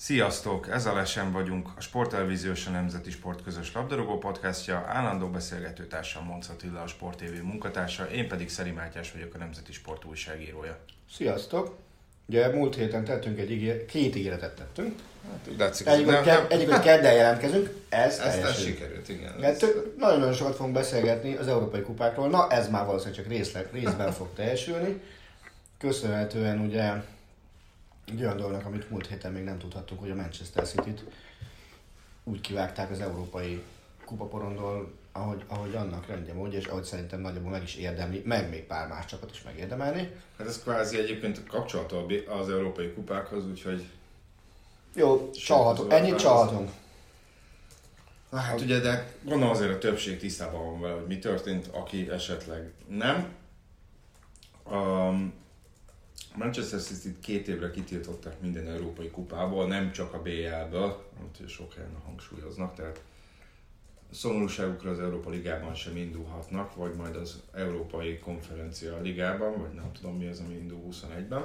Sziasztok! Ez a Lesen vagyunk, a Sporttelevízió és a Nemzeti Sport közös labdarúgó podcastja. Állandó beszélgetőtársam Monsz Attila, a Sport TV munkatársa, én pedig Szeri Mátyás vagyok, a Nemzeti Sport újságírója. Sziasztok! Ugye múlt héten tettünk egy ígér, két ígéretet tettünk. Hát úgy látszik, Egyik, hogy, ke- egyik, hogy kedden jelentkezünk, ez ez, ez sikerült, igen. Mert nagyon-nagyon sokat fogunk beszélgetni az európai kupákról. Na, ez már valószínűleg csak részlet, részben fog teljesülni. Köszönhetően ugye egy olyan dolognak, amit múlt héten még nem tudhattuk, hogy a Manchester City-t úgy kivágták az európai kupaporondól, ahogy, ahogy annak rendje módja, és ahogy szerintem nagyjából meg is érdemli, meg még pár más csapat is megérdemelni. Hát ez kvázi egyébként kapcsolata az európai kupákhoz, úgyhogy Jó, csalhatunk, ennyit csalhatunk. Hát ugye, de gondolom azért a többség tisztában van vele, hogy mi történt, aki esetleg nem. Um, Manchester City két évre kitiltották minden európai kupából, nem csak a BL-ből, amit sok helyen hangsúlyoznak, tehát szomorúságukra az Európa Ligában sem indulhatnak, vagy majd az Európai Konferencia Ligában, vagy nem tudom mi az, ami indul 21-ben.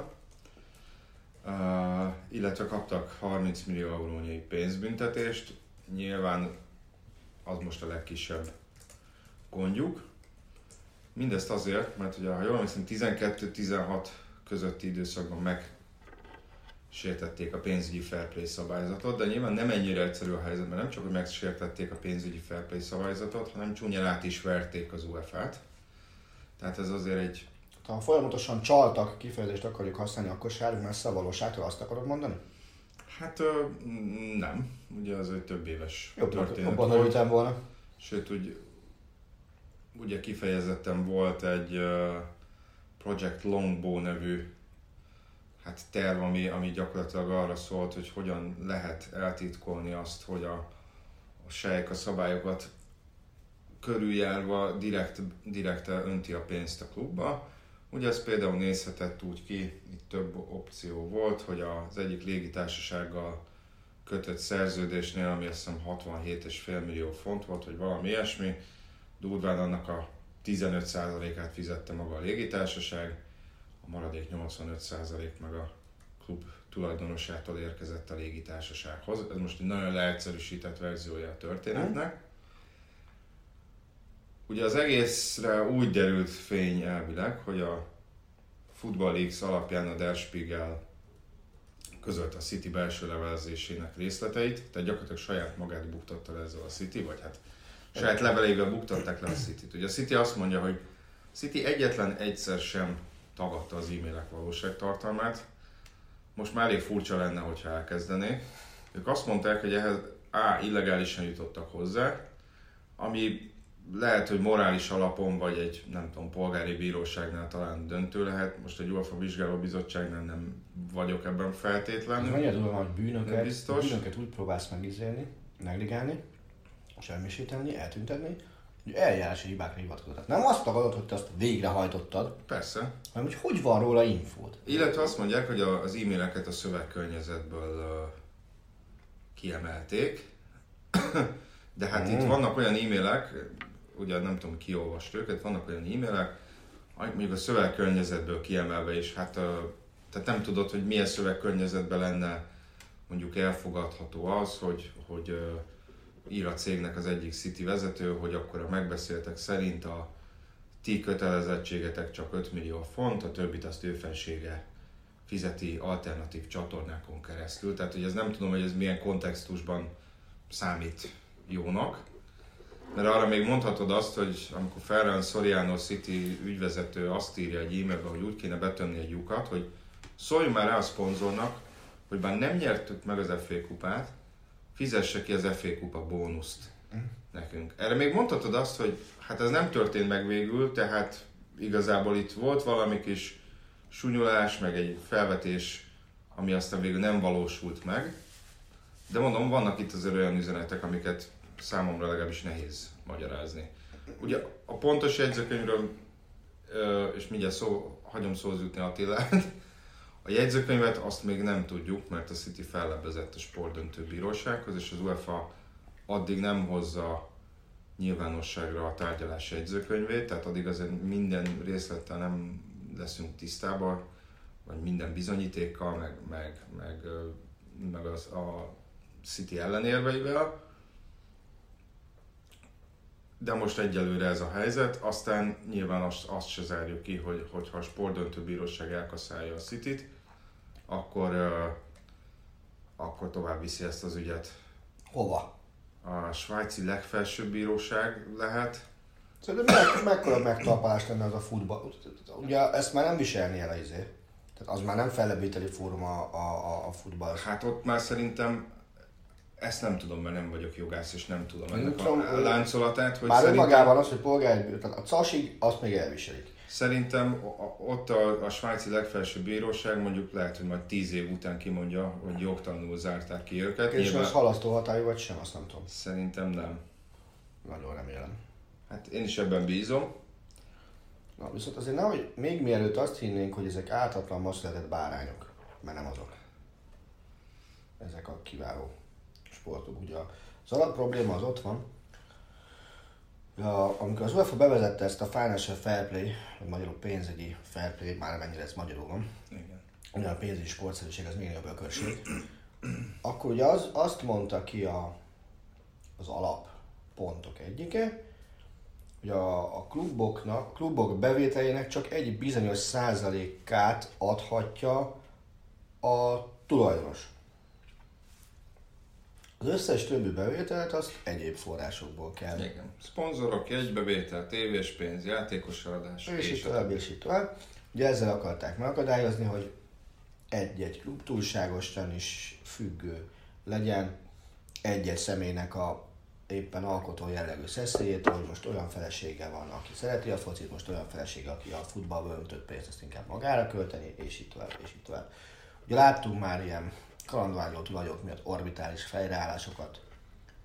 Uh, illetve kaptak 30 millió eurónyi pénzbüntetést, nyilván az most a legkisebb gondjuk. Mindezt azért, mert ugye, ha jól emlékszem, 12-16 közötti időszakban megsértették a pénzügyi fair play szabályzatot, de nyilván nem ennyire egyszerű a helyzet, mert nem csak, hogy megsértették a pénzügyi fair play szabályzatot, hanem csúnyán át is verték az UEFA-t. Tehát ez azért egy Ha folyamatosan csaltak kifejezést akarjuk használni, akkor se állunk messze a valóságtól, azt akarod mondani? Hát nem, ugye az egy több éves Jobb, történet jobban örültem volna. Sőt, úgy, ugye kifejezetten volt egy Project Longbow nevű hát terv, ami, ami gyakorlatilag arra szólt, hogy hogyan lehet eltitkolni azt, hogy a, a sejk a szabályokat körüljárva direkt, direkt önti a pénzt a klubba. Ugye ez például nézhetett úgy ki, itt több opció volt, hogy az egyik légitársasággal kötött szerződésnél, ami azt hiszem 67,5 millió font volt, vagy valami ilyesmi, durván annak a 15%-át fizette maga a légitársaság, a maradék 85% meg a klub tulajdonosától érkezett a légitársasághoz. Ez most egy nagyon leegyszerűsített verziója a történetnek. Ugye az egészre úgy derült fény elvileg, hogy a Football Leagues alapján a Der Spiegel közölt a City belső levelezésének részleteit, tehát gyakorlatilag saját magát buktatta le ezzel a City, vagy hát saját levelével buktatták le a City-t. Ugye a City azt mondja, hogy City egyetlen egyszer sem tagadta az e-mailek valóságtartalmát. Most már elég furcsa lenne, hogyha elkezdené. Ők azt mondták, hogy ehhez A. illegálisan jutottak hozzá, ami lehet, hogy morális alapon, vagy egy, nem tudom, polgári bíróságnál talán döntő lehet. Most egy UEFA vizsgálóbizottságnál nem vagyok ebben feltétlenül. mennyire durva, hogy bűnöket, biztos. bűnöket úgy próbálsz megizélni, negligálni, semmisíteni, eltüntetni, hogy eljárási hibákra hivatkozol. Tehát nem azt tagadod, hogy te azt végrehajtottad, Persze. hanem hogy hogy van róla infód. Illetve azt mondják, hogy az e-maileket a szövegkörnyezetből kiemelték. De hát itt vannak olyan e-mailek, ugye nem tudom ki olvast őket, vannak olyan e-mailek, mondjuk a szövegkörnyezetből kiemelve is, hát ö, tehát nem tudod, hogy milyen szövegkörnyezetben lenne mondjuk elfogadható az, hogy, hogy ö, ír a cégnek az egyik City vezető, hogy akkor a megbeszéltek szerint a ti kötelezettségetek csak 5 millió font, a többit azt ő fensége fizeti alternatív csatornákon keresztül. Tehát, hogy ez nem tudom, hogy ez milyen kontextusban számít jónak. Mert arra még mondhatod azt, hogy amikor Ferran Soriano City ügyvezető azt írja egy e-mailbe, hogy úgy kéne betömni egy lyukat, hogy szólj már rá a szponzornak, hogy bár nem nyertük meg az FA kupát, fizesse ki az FA kupa bónuszt nekünk. Erre még mondhatod azt, hogy hát ez nem történt meg végül, tehát igazából itt volt valami kis sunyulás, meg egy felvetés, ami aztán végül nem valósult meg. De mondom, vannak itt az olyan üzenetek, amiket számomra legalábbis nehéz magyarázni. Ugye a pontos jegyzőkönyvről, és mindjárt szó, hagyom szóhoz jutni Attilát, a jegyzőkönyvet azt még nem tudjuk, mert a City fellebbezett a sportdöntő bírósághoz, és az UEFA addig nem hozza nyilvánosságra a tárgyalás jegyzőkönyvét, tehát addig azért minden részlettel nem leszünk tisztában, vagy minden bizonyítékkal, meg, meg, meg, meg az, a City ellenérveivel. De most egyelőre ez a helyzet, aztán nyilván azt, azt se zárjuk ki, hogy, hogyha a sportdöntőbíróság elkaszálja a City-t, akkor, akkor tovább viszi ezt az ügyet. Hova? A svájci legfelsőbb bíróság lehet. Szerintem meg, mekkora megtalpalás lenne az a futball. Ugye ezt már nem viselni el izé. Tehát az már nem fellebbviteli fórum a, a, a futball. Hát ott már szerintem ezt nem tudom, mert nem vagyok jogász, és nem tudom Nem ennek tudom, a láncolatát, hogy Már szerintem, önmagában az, hogy polgári, tehát a casig, azt még elviselik. Szerintem ott a, a svájci legfelsőbb bíróság mondjuk lehet, hogy majd tíz év után kimondja, hogy jogtalanul zárták ki őket. És Nyilván az halasztó hatályú vagy sem, azt nem tudom. Szerintem nem. Nagyon remélem. Hát én is ebben bízom. Na, viszont azért nehogy még mielőtt azt hinnénk, hogy ezek ártatlan masszületett bárányok, mert nem azok. Ezek a kiváló sportok. Ugye az alap probléma az ott van, Ja, amikor az UEFA bevezette ezt a Financial Fair Play, vagy magyarul pénzügyi Fair Play, már mennyire ez magyarul van, Igen. ugye a pénzügyi sportszerűség az még jobb ökörség, akkor ugye az, azt mondta ki a, az alappontok egyike, hogy a, a kluboknak, klubok bevételének csak egy bizonyos százalékát adhatja a tulajdonos. Az összes többi bevételt azt egyéb forrásokból kell. Igen. Szponzorok, jegybevétel, tévés pénz, játékos eladás. És így a tovább, és így tovább. Ugye ezzel akarták megakadályozni, hogy egy-egy klub túlságosan is függő legyen egy-egy személynek a éppen alkotó jellegű szeszélyét, hogy most olyan felesége van, aki szereti a focit, most olyan felesége, aki a futballba öntött pénzt, azt inkább magára költeni, és így tovább, és így tovább. Ugye láttunk már ilyen kalandvágyó tulajok miatt orbitális fejreállásokat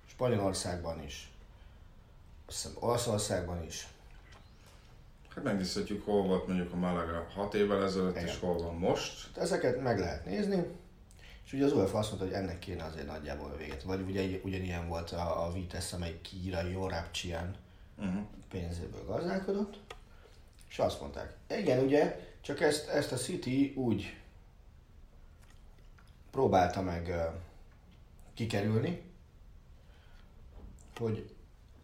Spanyolországban is, azt hiszem Olaszországban is, Hát megnézhetjük, hol volt mondjuk a Malaga 6 évvel ezelőtt, Igen. és hol van most. Ezeket meg lehet nézni, és ugye az UEFA azt mondta, hogy ennek kéne azért nagyjából véget. Vagy ugye ugyanilyen volt a, a Vitesse, amely Kiíra Jorabcsian Uh-huh. pénzéből gazdálkodott, és azt mondták, igen, ugye, csak ezt, ezt a City úgy próbálta meg kikerülni, hogy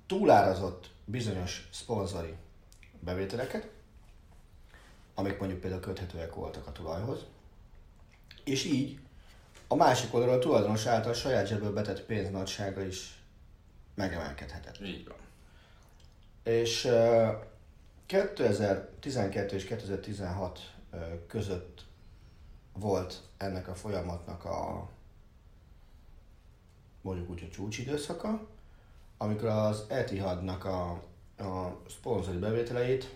túlárazott bizonyos szponzori bevételeket, amik mondjuk például köthetőek voltak a tulajhoz, és így a másik oldalról a tulajdonos által saját zsebből betett pénz nagysága is megemelkedhetett. Így van. És ö, 2012 és 2016 ö, között volt ennek a folyamatnak a mondjuk úgy, hogy csúcsidőszaka, amikor az Etihadnak a, a szponzori bevételeit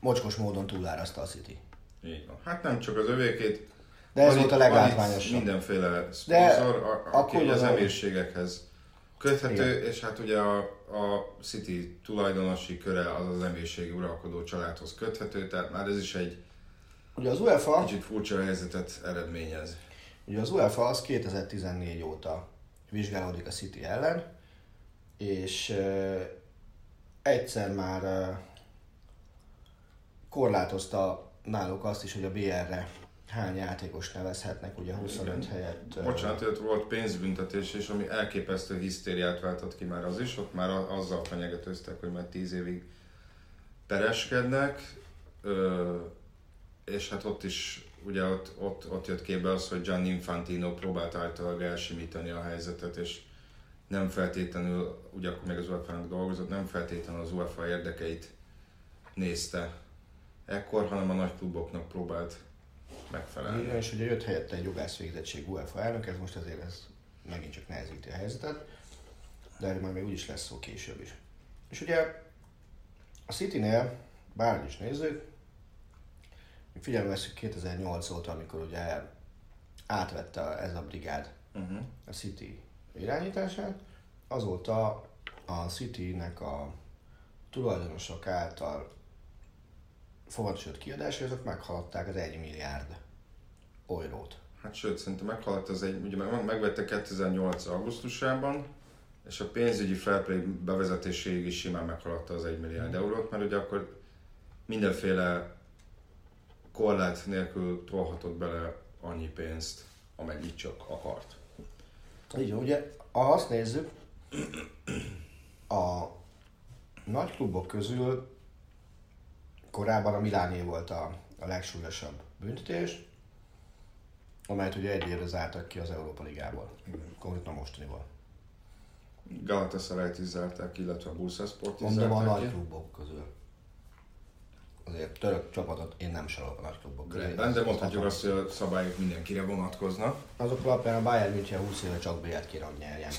mocskos módon túlárazta a City. Így van. Hát nem csak az övékét. De ez volt a leglátványosabb. Mindenféle szponzor, a, aki az emészségekhez köthető, és hát ugye a, a City tulajdonosi köre az az emészségi uralkodó családhoz köthető, tehát már ez is egy Ugye az UEFA, kicsit furcsa helyzetet eredményez. ugye az UEFA az 2014 óta vizsgálódik a City ellen, és uh, egyszer már uh, korlátozta náluk azt is, hogy a BR-re hány játékos nevezhetnek, ugye 25 Igen. helyett. Bocsánat, ott volt pénzbüntetés, és ami elképesztő hisztériát váltott ki már az is, ott már azzal fenyegetőztek, hogy már tíz évig pereskednek, ö, és hát ott is, ugye ott, ott, ott jött képbe az, hogy Gianni Infantino próbált általában elsimítani a helyzetet, és nem feltétlenül, ugye akkor még az UEFA-nak dolgozott, nem feltétlenül az UEFA érdekeit nézte ekkor, hanem a nagy kluboknak próbált megfelelni. Igen, és ugye jött helyette egy jogász végzettség UEFA elnök, ez most azért ez megint csak nehezíti a helyzetet, de erről majd még úgyis lesz szó később is. És ugye a City-nél, bárhogy is nézzük, figyelme veszük 2008 óta, amikor ugye átvette ez a brigád Uh-huh. a City irányítását, azóta a City-nek a tulajdonosok által fogadott kiadásai, azok meghaladták az 1 milliárd eurót. Hát sőt, szerintem meghaladt az egy, ugye meg- megvette 2008. augusztusában, és a pénzügyi fair bevezetéséig is simán meghaladta az 1 milliárd eurót, mert ugye akkor mindenféle korlát nélkül tolhatott bele annyi pénzt, amennyit csak akart. Így van, ugye, ha azt nézzük, a nagy klubok közül korábban a Miláné volt a, a legsúlyosabb büntetés, amelyet ugye egy évre zártak ki az Európa Ligából, konkrétan a mostaniból. Galatasaray-t is zárták, illetve a Bursasport is Mondom a zárták nagy ki. klubok közül. Azért török csapatot én nem sorolok a nagy klubok közé. Rendben, de mondhatjuk azt, hogy a szabályok mindenkire vonatkoznak. Azok alapján a Bayern München 20 éve csak B-t kéne, hogy nyerjen.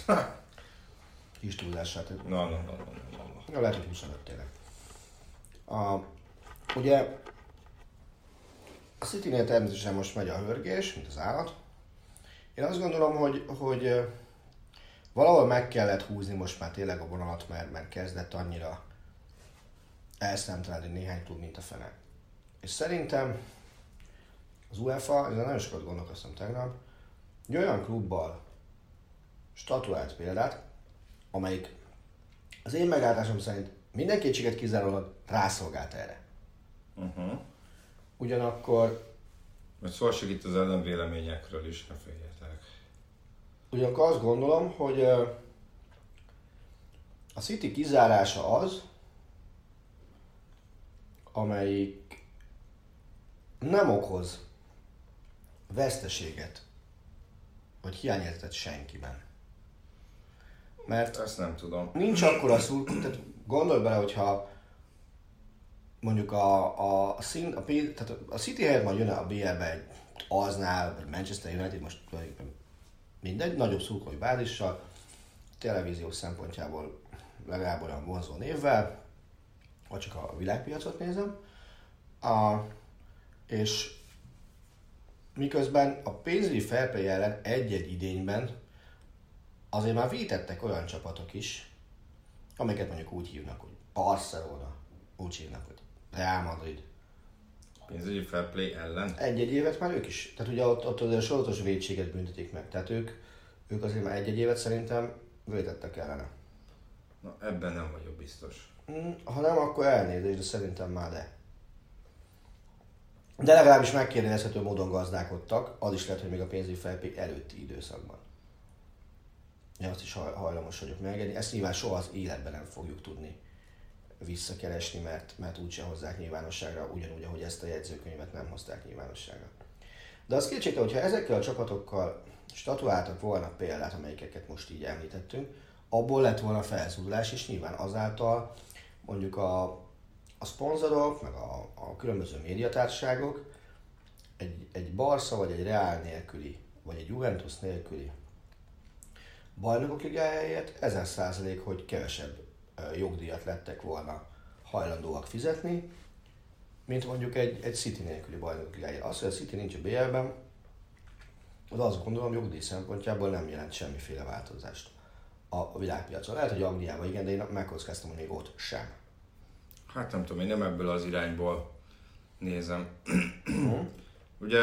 Kis túlzással. tehát- Na, na, na, na, na, na. Ja, lehet, hogy 25 tényleg. A, ugye a City-nél természetesen most megy a hörgés, mint az állat. Én azt gondolom, hogy, hogy valahol meg kellett húzni most már tényleg a vonalat, mert, mert kezdett annyira elszámtalanodni néhány klub, mint a fene. És szerintem az UEFA, ezen nagyon sokat gondolkoztam tegnap, egy olyan klubbal statuált példát, amelyik az én meglátásom szerint minden kétséget kizárólag rászolgált erre. Uh-huh. Ugyanakkor, Mert szó itt az ellenvéleményekről is, ne féljetek. ugyanakkor azt gondolom, hogy a City kizárása az, amelyik nem okoz veszteséget, vagy hiányérzetet senkiben. Mert Ezt nem tudom. nincs akkora szurkó, tehát gondolj bele, hogyha mondjuk a, a, a, szín, a, tehát a City helyett majd jön a BL-be egy Arsenal, vagy Manchester United, most mindegy, nagyobb szurkolói bázissal, televíziós szempontjából legalább olyan vonzó névvel, vagy csak a világpiacot nézem, a, és miközben a pénzügyi fair ellen egy-egy idényben azért már vétettek olyan csapatok is, amiket mondjuk úgy hívnak, hogy Barcelona, úgy hívnak, hogy Real Madrid. Pénzügyi fair play ellen? Egy-egy évet már ők is. Tehát ugye ott, ott azért sorozatos védséget büntetik meg. Tehát ők, ők azért már egy-egy évet szerintem vétettek ellene. Na, ebben nem vagyok biztos. Mm, Ha nem, akkor elnézést, de szerintem már de. De legalábbis megkérdezhető módon gazdálkodtak, az is lehet, hogy még a pénzügyi felpék előtti időszakban. Én azt is haj- hajlamos vagyok megengedni. Ezt nyilván soha az életben nem fogjuk tudni visszakeresni, mert, mert úgyse hozzák nyilvánosságra, ugyanúgy, ahogy ezt a jegyzőkönyvet nem hozták nyilvánosságra. De az kétségtelen, hogyha ezekkel a csapatokkal statuáltak volna példát, amelyikeket most így említettünk, abból lett volna felszólalás, és nyilván azáltal mondjuk a, a szponzorok, meg a, a különböző médiatárságok egy, egy Barca vagy egy Real nélküli, vagy egy Juventus nélküli bajnokok ligájáért ezer százalék, hogy kevesebb jogdíjat lettek volna hajlandóak fizetni, mint mondjuk egy, egy City nélküli bajnokok ligájáért. Az, hogy a City nincs a BL-ben, az azt gondolom jogdíj szempontjából nem jelent semmiféle változást a világpiacon. Lehet, hogy Angliában igen, de én megkockáztam, hogy még ott sem. Hát nem tudom, én nem ebből az irányból nézem. Ugye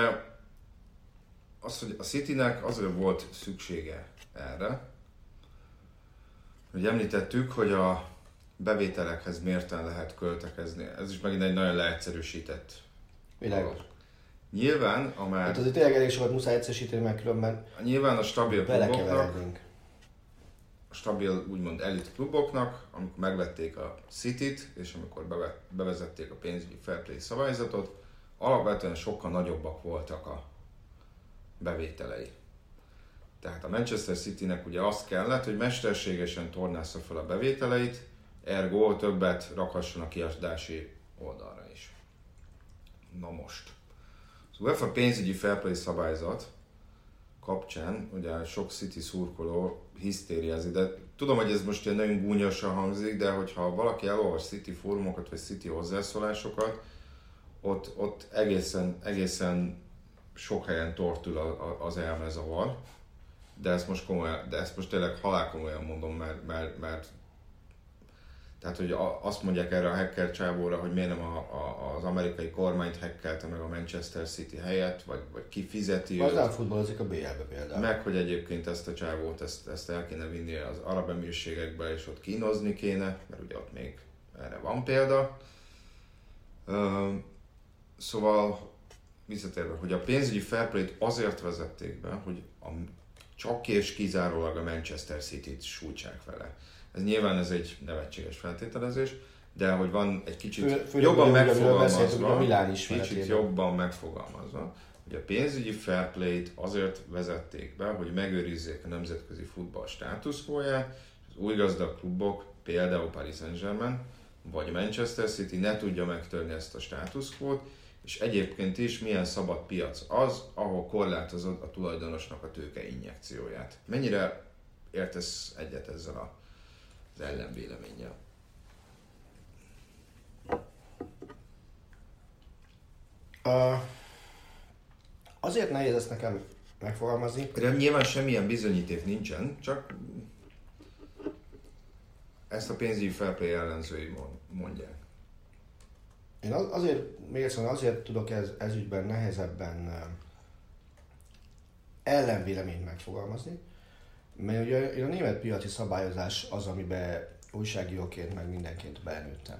az, hogy a Citynek azért volt szüksége erre, hogy említettük, hogy a bevételekhez mérten lehet költekezni. Ez is megint egy nagyon leegyszerűsített. Világos. Nyilván a már, Hát azért tényleg elég sokat muszáj egyszerűsíteni, mert különben nyilván a stabil kluboknak, stabil úgymond elit kluboknak, amikor megvették a City-t, és amikor beve- bevezették a pénzügyi fair play szabályzatot, alapvetően sokkal nagyobbak voltak a bevételei. Tehát a Manchester Citynek ugye azt kellett, hogy mesterségesen tornásza fel a bevételeit, ergo többet rakhasson a kiadási oldalra is. Na most. Az UEFA pénzügyi fair play szabályzat kapcsán, ugye sok City szurkoló hisztériázik, de tudom, hogy ez most ilyen nagyon gúnyosan hangzik, de hogyha valaki elolvas City fórumokat, vagy City hozzászólásokat, ott, ott egészen, egészen sok helyen tortul a, a, az elmezavar, de ezt most komolyan, de ezt most tényleg halálkomolyan mondom, mert, mert, mert tehát, hogy azt mondják erre a hacker csávóra, hogy miért nem a, a, az amerikai kormányt hackelte meg a Manchester City helyett, vagy, vagy ki fizeti Az nem futballozik a BL-be például. Meg, hogy egyébként ezt a csávót, ezt, ezt el kéne vinni az arab emírségekbe, és ott kínozni kéne, mert ugye ott még erre van példa. Szóval visszatérve, hogy a pénzügyi fair play-t azért vezették be, hogy a, csak és kizárólag a Manchester City-t sújtsák vele. Ez nyilván ez egy nevetséges feltételezés, de hogy van egy kicsit Fő, jobban megfogalmazva, a Milán is kicsit jobban megfogalmazva, hogy a pénzügyi fair play-t azért vezették be, hogy megőrizzék a nemzetközi futball státuszkóját, az új gazdag klubok, például Paris Saint-Germain, vagy Manchester City ne tudja megtörni ezt a státuszkót, és egyébként is milyen szabad piac az, ahol korlátozod a tulajdonosnak a tőke injekcióját. Mennyire értesz egyet ezzel a, az ellenvéleménnyel? Uh, azért nehéz ezt nekem megfogalmazni. De nyilván semmilyen bizonyíték nincsen, csak ezt a pénzügyi felplay ellenzői mondják. Én azért, még egyszer azért tudok ez, ez ügyben nehezebben ellenvéleményt megfogalmazni, mert ugye a német piaci szabályozás az, amiben újságíróként meg mindenként belnőttem.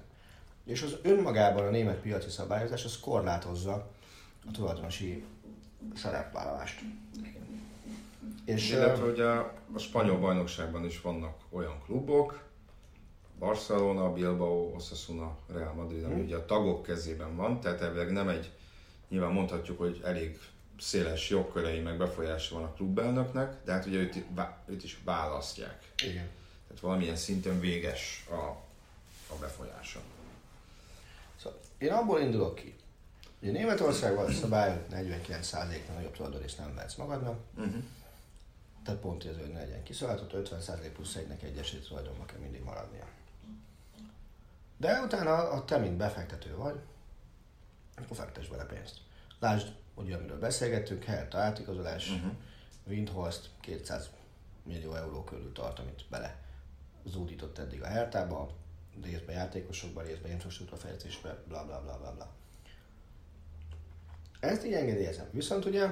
És az önmagában a német piaci szabályozás az korlátozza a tulajdonosi szerepvállalást. És, Illetve ugye a spanyol bajnokságban is vannak olyan klubok, Barcelona, Bilbao, Osasuna, Real Madrid, ami hmm. ugye a tagok kezében van, tehát elvileg nem egy, nyilván mondhatjuk, hogy elég széles jogkörei meg befolyása van a klubelnöknek, de hát ugye őt, őt is választják. Igen. Tehát valamilyen szinten véges a, a befolyása. Szóval én abból indulok ki, hogy Németországban a szabály 49%-nál nagyobb tulajdonrészt nem vehetsz magadnak, uh-huh. tehát pont ez, hogy ne legyen kiszolgáltató, 50% plusz egynek egyesét tulajdonban kell mindig maradnia. De utána, ha te, mint befektető vagy, akkor fektess bele pénzt. Lásd, ugye amiről beszélgettünk, Hertha átigazolás, uh-huh. Windhorst 200 millió euró körül tart, amit bele zúdított eddig a Hertába, részben játékosokba, részben infrastruktúra fejlesztésbe, bla bla bla bla bla. Ezt így engedélyezem. Viszont ugye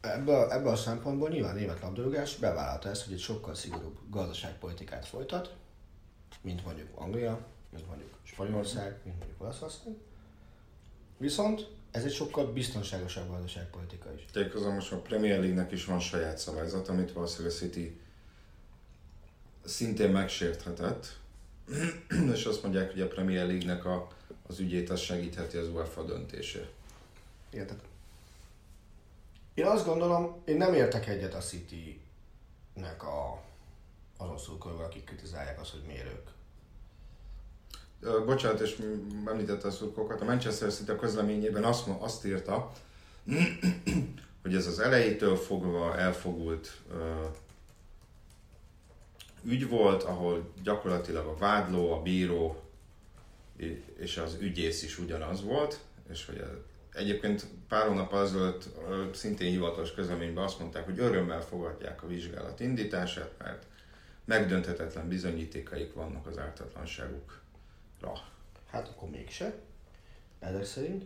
ebből, ebből a szempontból nyilván német labdarúgás bevállalta ezt, hogy egy sokkal szigorúbb gazdaságpolitikát folytat, mint mondjuk Anglia, mint mondjuk Spanyolország, mint mondjuk Olaszország. Viszont ez egy sokkal biztonságosabb gazdaságpolitika is. Közben most a Premier League-nek is van saját szabályzat, amit valószínűleg a City szintén megsérthetett, és azt mondják, hogy a Premier League-nek a, az ügyét az segítheti az UEFA döntése. Érted? Én azt gondolom, én nem értek egyet a City-nek a, azon szurkolóval, akik kritizálják azt, hogy miért ők. Bocsánat, és említette a szurkolókat, a Manchester City a közleményében azt, azt írta, hogy ez az elejétől fogva elfogult ügy volt, ahol gyakorlatilag a vádló, a bíró és az ügyész is ugyanaz volt, és hogy Egyébként pár hónap azelőtt szintén hivatalos közleményben azt mondták, hogy örömmel fogadják a vizsgálat indítását, mert megdönthetetlen bizonyítékaik vannak az ártatlanságukra. Hát akkor mégse, ezek szerint.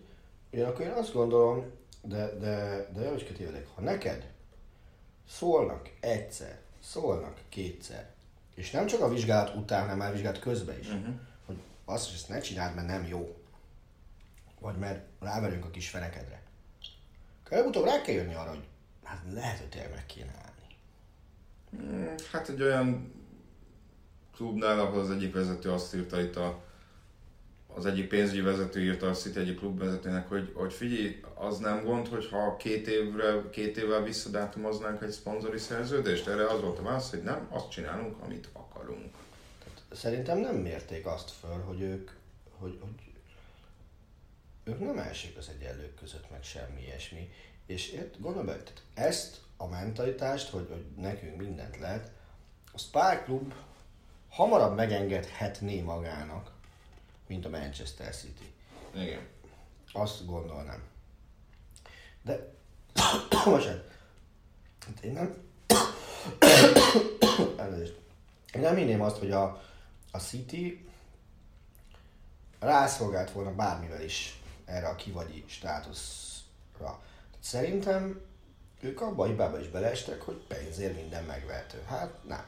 Én akkor én azt gondolom, de, de, de hogy tévedek, ha neked szólnak egyszer, szólnak kétszer, és nem csak a vizsgálat után, hanem már vizsgálat közben is, uh-huh. hogy azt, hogy ezt ne csináld, mert nem jó vagy mert ráverünk a kis fenekedre. Előbb-utóbb rá kell jönni arra, hogy hát lehet, hogy tényleg meg kéne állni. Hmm, hát egy olyan klubnál, ahol az egyik vezető azt írta itt a, az egyik pénzügyi vezető írta a City egyik klubvezetőnek, hogy, hogy figyelj, az nem gond, hogyha két, évre, két évvel visszadátumoznánk egy szponzori szerződést? Erre az volt a válasz, hogy nem, azt csinálunk, amit akarunk. Szerintem nem mérték azt föl, hogy ők, hogy, hogy ők nem elsők az egyenlők között, meg semmi ilyesmi. És ért, bele, tehát ezt a mentalitást, hogy, hogy nekünk mindent lehet, a Spark Club hamarabb megengedhetné magának, mint a Manchester City. Igen. Azt gondolnám. De, bocsánat, hát én nem, elnézést. Én nem hinném azt, hogy a, a City rászolgált volna bármivel is erre a kivagyi státuszra. Szerintem ők abba a hibába is beleestek, hogy pénzért minden megvehető. Hát nem.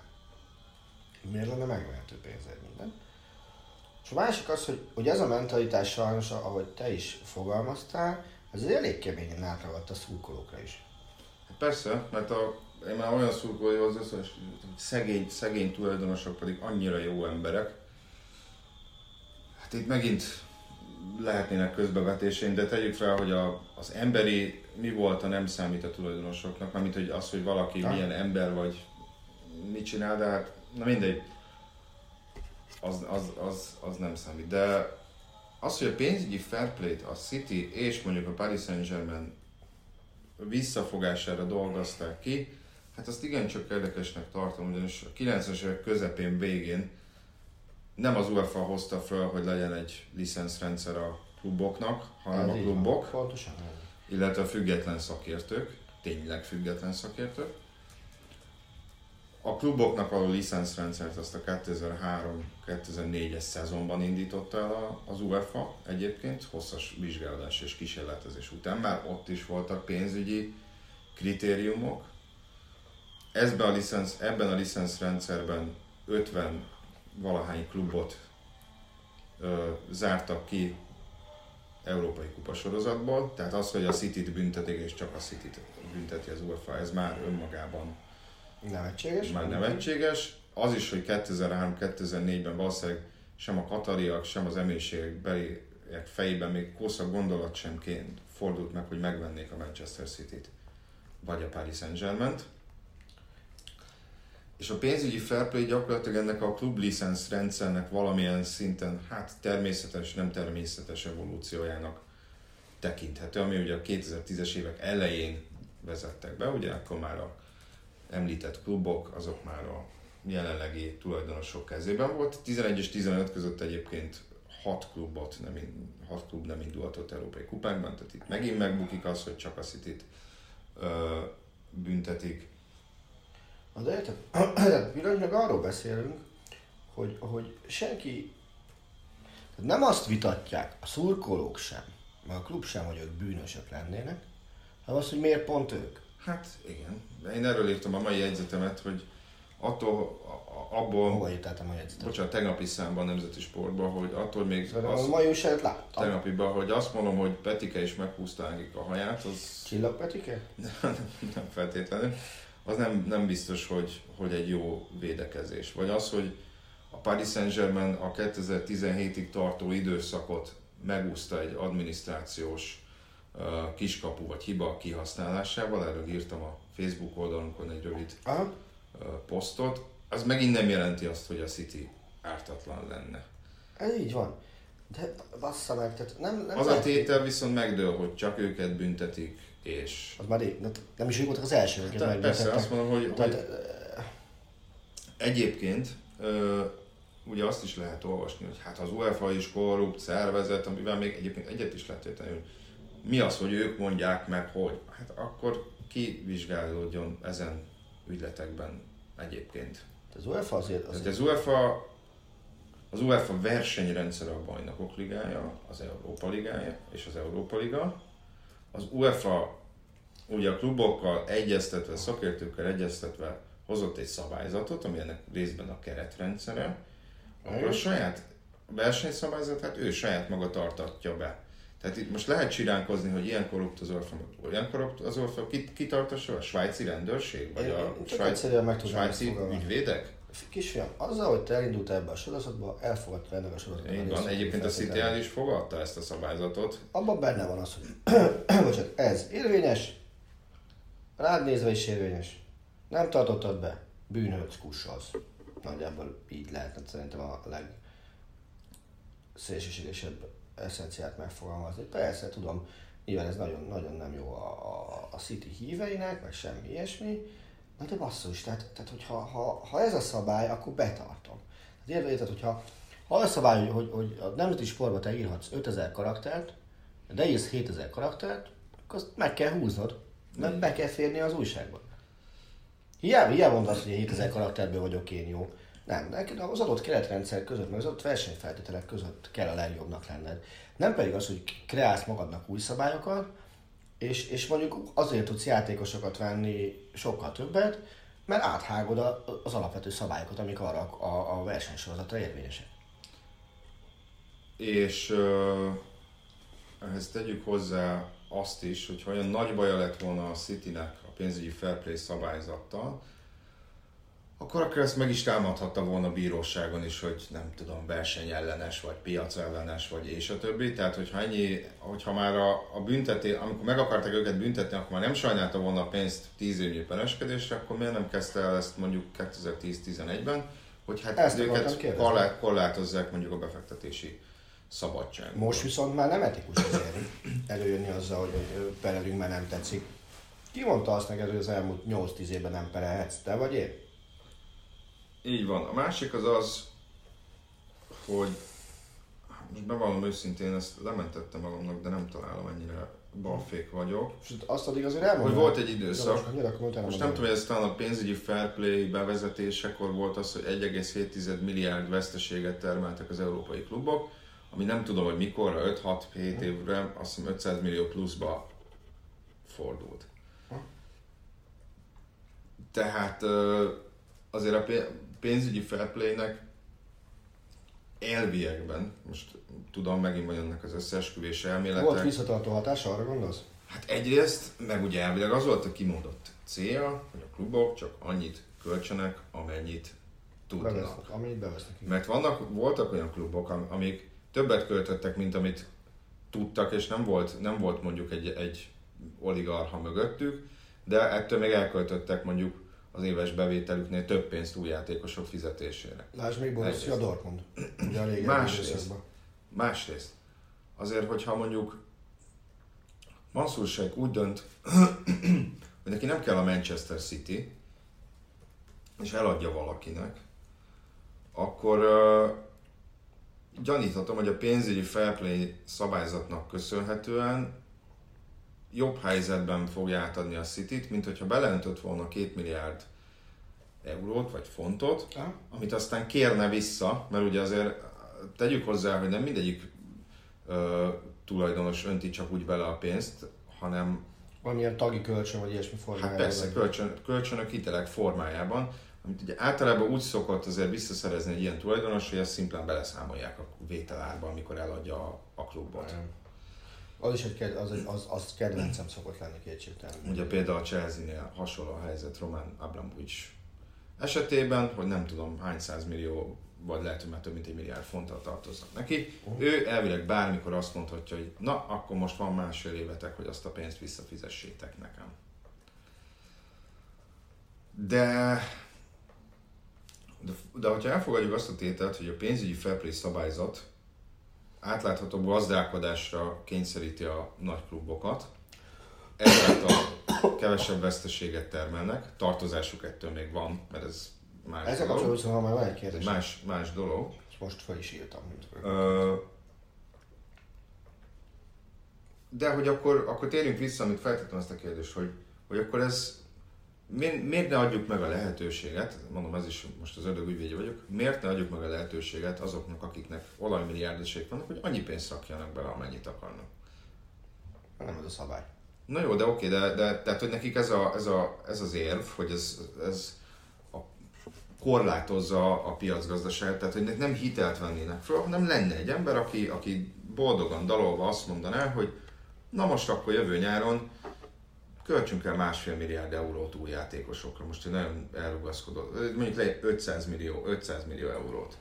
Miért lenne megvehető pénzért minden? És a másik az, hogy, hogy ez a mentalitás sajnos, ahogy te is fogalmaztál, ez elég keményen átragadt a szurkolókra is. Persze, mert a, én már olyan szurkoló az összes szegény, szegény tulajdonosok pedig annyira jó emberek. Hát itt megint lehetnének közbevetésén, de tegyük fel, hogy a, az emberi mi volt a nem számít a tulajdonosoknak, mármint hogy az, hogy valaki ha. milyen ember vagy mit csinál, de hát na mindegy, az, az, az, az nem számít. De az, hogy a pénzügyi fair play a City és mondjuk a Paris Saint-Germain visszafogására dolgozták ki, hát azt igencsak érdekesnek tartom, ugyanis a 90-es évek közepén végén nem az UEFA hozta föl, hogy legyen egy licenszrendszer a kluboknak, hanem Ez a klubok, van, illetve a független szakértők, tényleg független szakértők. A kluboknak való licenszrendszert azt a 2003-2004-es szezonban indította el az UEFA egyébként, hosszas vizsgálódás és kísérletezés után. Már ott is voltak pénzügyi kritériumok. Ezben a licensz, ebben a licenszrendszerben 50 valahány klubot ö, zártak ki Európai Kupa sorozatból, tehát az, hogy a City-t büntetik, és csak a City-t bünteti az UEFA, ez már önmagában Nevetséges? már nevetséges. Az is, hogy 2003-2004-ben valószínűleg sem a katariak, sem az emírségek beliek fejében még koszak gondolat sem ként fordult meg, hogy megvennék a Manchester City-t, vagy a Paris Saint-Germain-t. És a pénzügyi fair play gyakorlatilag ennek a klub licensz rendszernek valamilyen szinten, hát természetes, nem természetes evolúciójának tekinthető, ami ugye a 2010-es évek elején vezettek be, ugye akkor már a említett klubok, azok már a jelenlegi tulajdonosok kezében volt. 11 és 15 között egyébként 6 klubot nem, in- hat klub nem indulhatott európai kupákban, tehát itt megint megbukik az, hogy csak a City-t ö, büntetik. Na de érted? Pillanatnyilag arról beszélünk, hogy, hogy senki tehát nem azt vitatják, a szurkolók sem, meg a klub sem, hogy ők bűnösök lennének, hanem azt, hogy miért pont ők. Hát igen, de én erről írtam a mai jegyzetemet, hogy attól, abból, Hova írtáltam a jegyzetet? bocsánat, tegnapi számban a Nemzeti Sportban, hogy attól még az, a mai újságot láttam. tegnapiban, hogy azt mondom, hogy Petike is meghúzta a haját, az Csillagpetike? nem feltétlenül, az nem, nem biztos, hogy, hogy egy jó védekezés. Vagy az, hogy a Paris Saint-Germain a 2017-ig tartó időszakot megúszta egy adminisztrációs uh, kiskapu vagy hiba kihasználásával, erről írtam a Facebook oldalunkon egy rövid Aha. Posztot, az megint nem jelenti azt, hogy a City ártatlan lenne. Ez így van. De bassza meg, tehát nem, nem Az a lehet- tétel viszont megdől, hogy csak őket büntetik, és Az már rég, nem is ők voltak az első, akiket Tehát persze, azt mondom, hogy, Tehát, hogy egyébként ö, ugye azt is lehet olvasni, hogy hát az UEFA is korrupt szervezet, amivel még egyébként egyet is lehet érteni, hogy mi az, hogy ők mondják meg, hogy hát akkor ki vizsgálódjon ezen ügyletekben egyébként. az UEFA azért, Tehát azért az UEFA, az UEFA versenyrendszer a bajnokok ligája, az Európa ligája és az Európa liga. Az UEFA ugye a klubokkal egyeztetve, szakértőkkel egyeztetve hozott egy szabályzatot, ami ennek részben a keretrendszere, akkor a saját versenyszabályzatát ő saját maga tartatja be. Tehát itt most lehet csiránkozni, hogy ilyen korrupt az meg olyan korrupt az UEFA, ki, ki tartassa? A svájci rendőrség? Vagy Én- a én svájci, svájci fogalmazni. ügyvédek? kisfiam, azzal, hogy te elindultál ebbe a sorozatba, elfogadta ennek a sorozatban. Így van, egyébként a City el is fogadta ezt a szabályzatot. Abban benne van az, hogy bocsánat, ez érvényes, rád nézve is érvényes. Nem tartottad be, bűnhődsz kussalsz. Nagyjából így lehetne szerintem a leg szélsőségesebb eszenciát megfogalmazni. Persze, tudom, nyilván ez nagyon, nagyon nem jó a, a, a City híveinek, vagy semmi ilyesmi, Na de basszus, tehát, tehát hogyha, ha, ha ez a szabály, akkor betartom. Tehát érted, hogyha ha az a szabály, hogy, hogy a nemzeti sportba te írhatsz 5000 karaktert, de írsz 7000 karaktert, akkor azt meg kell húznod, mert be kell férni az újságba. Hiába, hiába mondod azt, hogy 7000 karakterből vagyok én jó. Nem, neked az adott keretrendszer között, meg az adott versenyfeltételek között kell a legjobbnak lenned. Nem pedig az, hogy kreálsz magadnak új szabályokat, és, és mondjuk azért tudsz játékosokat venni sokkal többet, mert áthágod a, az alapvető szabályokat, amik arra a, a versenysorozatra érvényesek. És uh, ehhez tegyük hozzá azt is, hogy olyan nagy baja lett volna a Citynek a pénzügyi fair play szabályzattal, akkor akár ezt meg is támadhatta volna a bíróságon is, hogy nem tudom, versenyellenes, vagy piacellenes, vagy és a többi. Tehát, hogyha ennyi, hogyha már a, a bünteté, amikor meg akarták őket büntetni, akkor már nem sajnálta volna a pénzt 10 évnyi pereskedésre, akkor miért nem kezdte el ezt mondjuk 2010-11-ben, hogy hát Ezt őket korlát, korlátozzák mondjuk a befektetési szabadság. Most viszont már nem etikus azért előjönni azzal, hogy perelünk, mert nem tetszik. Ki mondta azt neked, hogy az elmúlt 8-10 évben nem perelhetsz? Te vagy én? Így van. A másik az az, hogy most bevallom őszintén, ezt lementettem magamnak, de nem találom ennyire balfék vagyok. És azt addig azért elmondom. Hogy volt egy időszak, most, most, most nem tudom, hogy ez talán a pénzügyi fair play bevezetésekor volt az, hogy 1,7 milliárd veszteséget termeltek az európai klubok, ami nem tudom, hogy mikorra, 5-6-7 évre, azt hiszem 500 millió pluszba fordult. Tehát azért a pénzügyi fair play-nek elviekben, most tudom, megint vagy ennek az összeesküvés elméletek. Volt visszatartó hatása, arra gondolsz? Hát egyrészt, meg ugye elvileg az volt a kimondott célja, hogy a klubok csak annyit költsenek, amennyit tudnak. Bevesznek, amennyit bevesznek. Mert vannak, voltak olyan klubok, amik többet költöttek, mint amit tudtak, és nem volt, nem volt mondjuk egy, egy oligarha mögöttük, de ettől még elköltöttek mondjuk az éves bevételüknél több pénzt új játékosok fizetésére. Lásd még Borussia Dortmund. Ugye a másrészt, másrészt, azért, hogyha mondjuk Mansur Sheikh úgy dönt, hogy neki nem kell a Manchester City, és eladja valakinek, akkor uh, gyaníthatom, hogy a pénzügyi fair play szabályzatnak köszönhetően jobb helyzetben fogja átadni a City-t, mint hogyha beleöntött volna két milliárd eurót vagy fontot, ha? amit aztán kérne vissza, mert ugye azért tegyük hozzá, hogy nem mindegyik ö, tulajdonos önti csak úgy bele a pénzt, hanem valamilyen tagi kölcsön vagy ilyesmi formájában. Hát persze, kölcsön, kölcsönök, hitelek formájában, amit ugye általában úgy szokott azért visszaszerezni egy ilyen tulajdonos, hogy ezt szimplán beleszámolják a vételárba, amikor eladja a, a klubot. Nem. Az is egy, az, az, az kedvencem szokott lenni kétségtelen. Ugye például a Chelsea-nél hasonló a helyzet Roman Abramovich esetében, hogy nem tudom hány millió, vagy lehet, hogy már több mint egy milliárd fonttal tartoznak neki. Uh-huh. Ő elvileg bármikor azt mondhatja, hogy na, akkor most van másfél évetek, hogy azt a pénzt visszafizessétek nekem. De, de, de hogyha elfogadjuk azt a tételt, hogy a pénzügyi fair play szabályzat átlátható gazdálkodásra kényszeríti a nagy klubokat, ezáltal kevesebb veszteséget termelnek, tartozásuk ettől még van, mert ez más Ezzel kapcsolatban szóval már van egy kérdés. Más, más dolog. És most fel is írtam. Ö, de hogy akkor, akkor térjünk vissza, amit feltettem ezt a kérdést, hogy, hogy akkor ez mi, miért ne adjuk meg a lehetőséget, mondom ez is most az ördög ügyvédje vagyok, miért ne adjuk meg a lehetőséget azoknak, akiknek olajmilliárdoség vannak, hogy annyi pénzt rakjanak bele, amennyit akarnak. Nem ez a szabály. Na jó, de oké, de, de tehát, hogy nekik ez, a, ez, a, ez az érv, hogy ez, ez a, korlátozza a piacgazdaságot, tehát hogy nem hitelt vennének fel, hanem lenne egy ember, aki, aki boldogan dalolva azt mondaná, hogy na most akkor jövő nyáron költsünk el másfél milliárd eurót új játékosokra. Most én nagyon elrugaszkodott. Mondjuk le 500 millió, 500 millió eurót.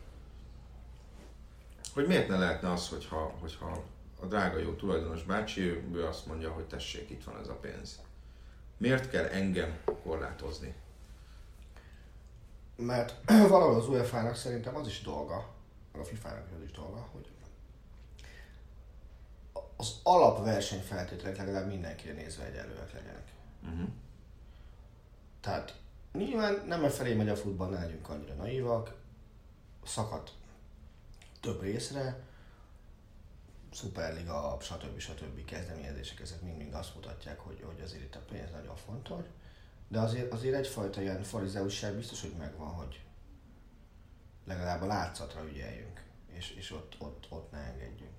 Hogy miért ne lehetne az, hogyha, hogyha a drága jó tulajdonos bácsi, ő, azt mondja, hogy tessék, itt van ez a pénz. Miért kell engem korlátozni? Mert valahol az UEFA-nak szerintem az is dolga, a FIFA-nak az is dolga, hogy az alapversenyfeltételek legalább mindenkire nézve egyenlőek legyenek. Uh-huh. Tehát nyilván nem e felé megy a futball, ne legyünk annyira naívak, szakadt több részre, Superliga, stb. stb. kezdeményezések, ezek mind-mind azt mutatják, hogy, hogy azért itt a pénz nagyon fontos. De azért, azért egyfajta ilyen farizeusság biztos, hogy megvan, hogy legalább a látszatra ügyeljünk, és, és ott, ott, ott ne engedjünk.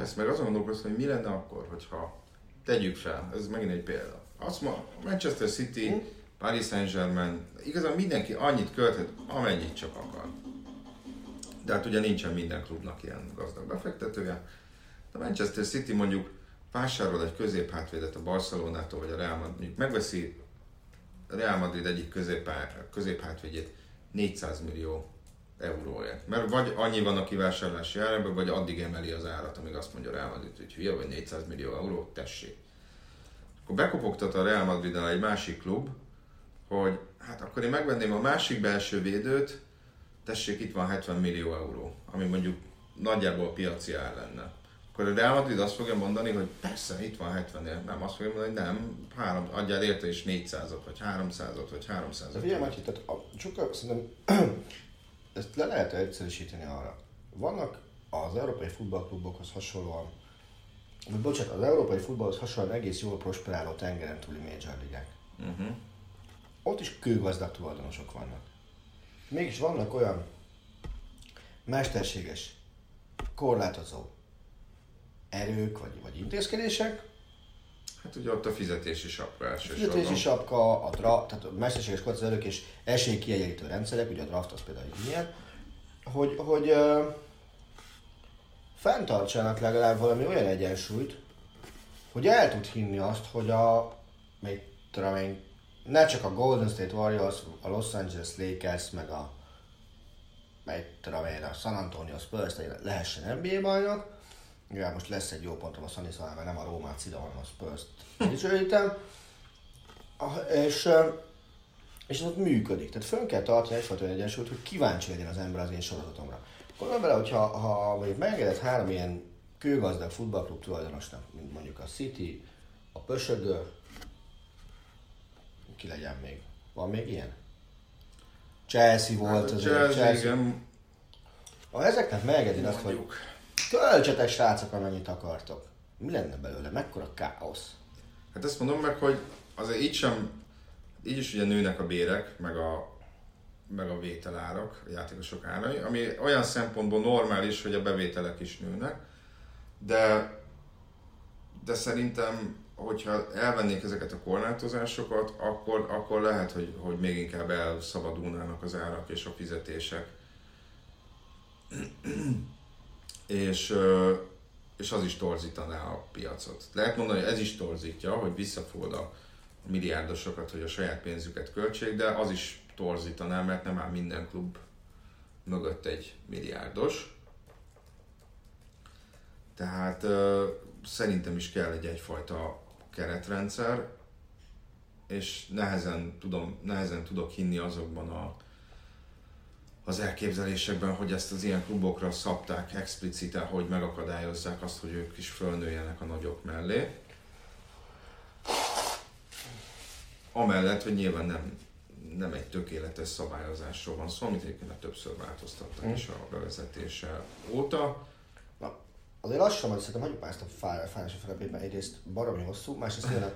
Persze, meg azon gondolkoztam, hogy mi lenne akkor, hogyha tegyük fel, ez megint egy példa. Azt ma Manchester City? Paris Saint-Germain, igazán mindenki annyit költhet, amennyit csak akar. De hát ugye nincsen minden klubnak ilyen gazdag befektetője. De Manchester City mondjuk vásárol egy középhátvédet a Barcelonától, vagy a Real Madrid, megveszi a Real Madrid egyik középhátvédjét 400 millió euróért. Mert vagy annyi van a kivásárlási árában, vagy addig emeli az árat, amíg azt mondja a Real Madrid, hogy hülye vagy 400 millió euró, tessék. Akkor bekopogtat a Real madrid egy másik klub, hogy hát akkor én megvenném a másik belső védőt, tessék, itt van 70 millió euró, ami mondjuk nagyjából a piaci ár lenne. Akkor a Real Madrid azt fogja mondani, hogy persze, itt van 70 nem azt fogja mondani, hogy nem, három, adjál érte is 400-ot, vagy 300-ot, vagy 300-ot. De figyelj, Matyi, tehát a, sokkal, szerintem ezt le lehet egyszerűsíteni arra. Vannak az európai futballklubokhoz hasonlóan, vagy bocsánat, az európai futballhoz hasonlóan egész jól prosperáló tengeren túli major ligák. Uh-huh. Ott is kőgazdag tulajdonosok vannak. Mégis vannak olyan mesterséges, korlátozó erők vagy, vagy intézkedések, Hát ugye ott a fizetési sapka elsősorban. A fizetési sapka, a draft, tehát a mesterséges erők és esélykiegyenlítő rendszerek, ugye a draft az például ilyen, hogy, hogy uh, fenntartsanak legalább valami olyan egyensúlyt, hogy el tud hinni azt, hogy a, még tudom én, ne csak a Golden State Warriors, a Los Angeles Lakers, meg a meg tudom én, a San Antonio Spurs lehessen NBA bajnok. Ja, most lesz egy jó pontom a Sunny szóval, mert nem a Rómát szidom, hanem a Spurs-t dicsőítem. És, és ez ott működik. Tehát fönn kell tartani egyfajta egyensúlyt, hogy kíváncsi legyen az ember az én sorozatomra. Gondolj bele, hogyha ha mondjuk megengedett három ilyen kőgazdag futballklub tulajdonosnak, mint mondjuk a City, a Pösögő, ki legyen még? Van még ilyen? Chelsea volt hát, azért. Chelsea, Chelsea. Igen. Ha ezeknek megengedi azt, hogy költsetek srácok, amennyit akartok. Mi lenne belőle? Mekkora káosz? Hát ezt mondom meg, hogy azért így sem, így is ugye nőnek a bérek, meg a, meg a vételárak, a játékosok árai, ami olyan szempontból normális, hogy a bevételek is nőnek, de, de szerintem hogyha elvennék ezeket a korlátozásokat, akkor, akkor lehet, hogy, hogy még inkább elszabadulnának az árak és a fizetések. És, és az is torzítaná a piacot. Lehet mondani, hogy ez is torzítja, hogy visszafogod a milliárdosokat, hogy a saját pénzüket költsék, de az is torzítaná, mert nem áll minden klub mögött egy milliárdos. Tehát szerintem is kell egy egyfajta keretrendszer, és nehezen, tudom, nehezen tudok hinni azokban a, az elképzelésekben, hogy ezt az ilyen klubokra szabták explicite, hogy megakadályozzák azt, hogy ők is fölnőjenek a nagyok mellé. Amellett, hogy nyilván nem, nem egy tökéletes szabályozásról van szó, amit egyébként többször változtattak mm. is a bevezetése óta azért lassan, hogy szerintem hagyjuk már ezt a fájás felépében egyrészt baromi hosszú, másrészt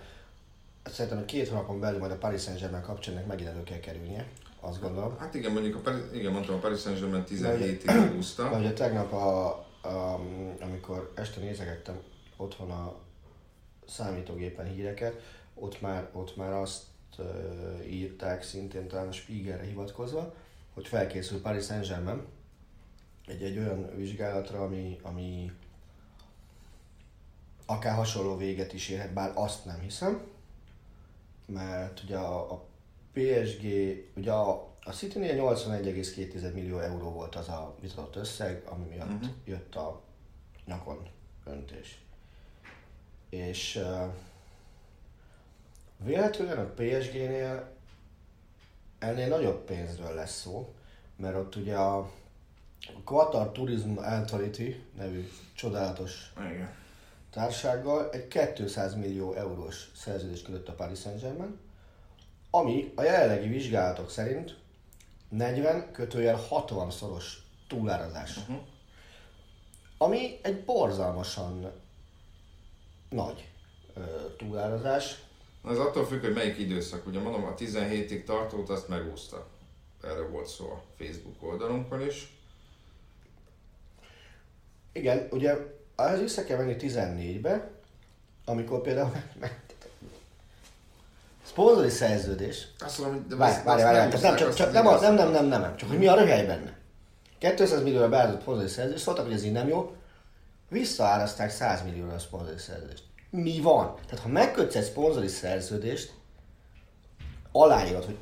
a, szerintem, hogy két hónapon belül majd a Paris Saint-Germain kapcsán megint elő kell kerülnie, azt gondolom. Hát igen, mondjuk a Paris, igen, mondtam, a Paris Saint-Germain 17-ig húzta. Ugye tegnap, a, a, amikor este nézegettem otthon a számítógépen híreket, ott már, ott már azt uh, írták szintén talán a Spiegelre hivatkozva, hogy felkészül Paris Saint-Germain egy, egy olyan vizsgálatra, ami, ami akár hasonló véget is érhet, bár azt nem hiszem. mert ugye a, a PSG, ugye a, a City-nél 81,2 millió euró volt az a vitatott összeg, ami miatt uh-huh. jött a nyakon öntés. És uh, véletlenül a PSG-nél ennél nagyobb pénzről lesz szó, mert ott ugye a Qatar Tourism Authority nevű csodálatos Igen. társággal egy 200 millió eurós szerződés kötött a Paris Saint-Germain, ami a jelenlegi vizsgálatok szerint 40 kötőjel 60 szoros túlárazás. Uh-huh. Ami egy borzalmasan nagy ö, túlárazás. Ez attól függ, hogy melyik időszak. Ugye mondom, a 17-ig tartót azt megúszta. Erre volt szó a Facebook oldalunkon is. Igen, ugye ehhez vissza kell menni 14-be, amikor például meg, szponzori szerződés. Azt mondom, hogy de Várj, várj, várj, nem nem, csak, csak az nem, az, nem, igaz. nem, nem, nem, csak hogy mi a röhely benne. 200 millióra beállított szponzori szerződés, szóltak, hogy ez így nem jó, visszaáraszták 100 millióra a szponzori szerződést. Mi van? Tehát ha megkötsz egy szponzori szerződést, aláírod, hogy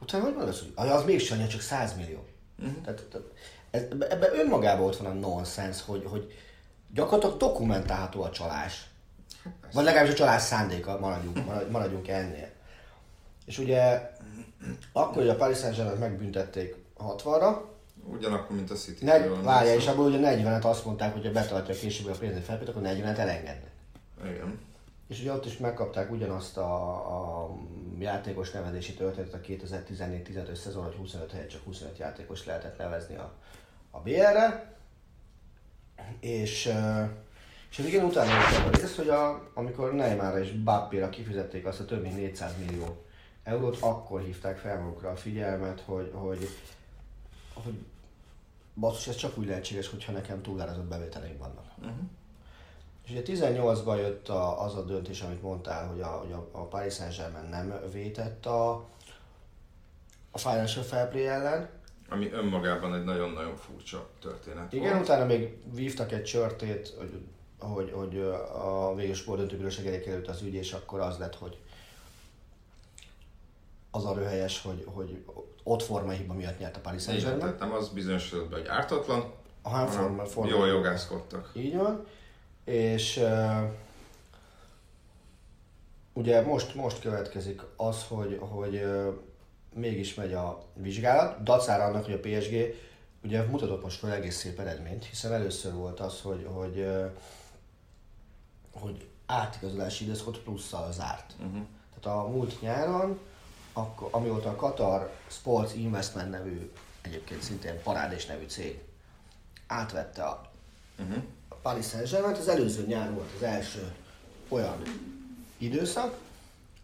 utána hogy mondasz, hogy "Aj, az mégsem annyi, csak 100 millió. Uh-huh. Tehát, tehát ez, ebben ebbe önmagában ott van a nonsens, hogy, hogy gyakorlatilag dokumentálható a csalás. Vagy legalábbis a csalás szándéka, maradjunk, maradj- maradjunk ennél. És ugye akkor, hogy a Paris Saint-Germain megbüntették 60-ra, Ugyanakkor, mint a City. negy, várja, és abból ugye 40-et azt mondták, hogy ha betartja később a pénzügyi felpét, akkor 40-et elengednek. Igen. És ugye ott is megkapták ugyanazt a, a játékos nevezési történetet a 2014-15 szezon, hogy 25 helyett csak 25 játékos lehetett nevezni a, a BR-re. És, és ez igen utána jött a rész, hogy a, amikor Neymarra és Bappéra kifizették azt a több mint 400 millió eurót, akkor hívták fel magukra a figyelmet, hogy, hogy, hogy basszus, ez csak úgy lehetséges, hogyha nekem túlárazott bevételeim vannak. És ugye 18-ban jött a, az a döntés, amit mondtál, hogy a, hogy a, a Paris Saint-Germain nem vétett a, a Financial Fair Play ellen. Ami önmagában egy nagyon-nagyon furcsa történet Igen, volt. utána még vívtak egy csörtét, hogy, hogy, hogy a végül sportdöntőbíróság elé került az ügy, és akkor az lett, hogy az a röhelyes, hogy, hogy ott formai hiba miatt nyert a Paris Igen, Saint-Germain. tehát nem az bizonyosodott be, hogy ártatlan, Aha, hanem forma, forma. jól jogászkodtak. Így van. És uh, ugye most, most következik az, hogy, hogy uh, mégis megy a vizsgálat, dacára annak, hogy a PSG ugye mutatott most fel egész szép eredményt, hiszen először volt az, hogy, hogy, uh, hogy átigazolási időszakot plusszal zárt. Uh-huh. Tehát a múlt nyáron, akkor, amióta a Qatar Sports Investment nevű, egyébként szintén parádés nevű cég átvette a Uh-huh. a Paris Saint-Germain, az előző nyár volt az első olyan időszak,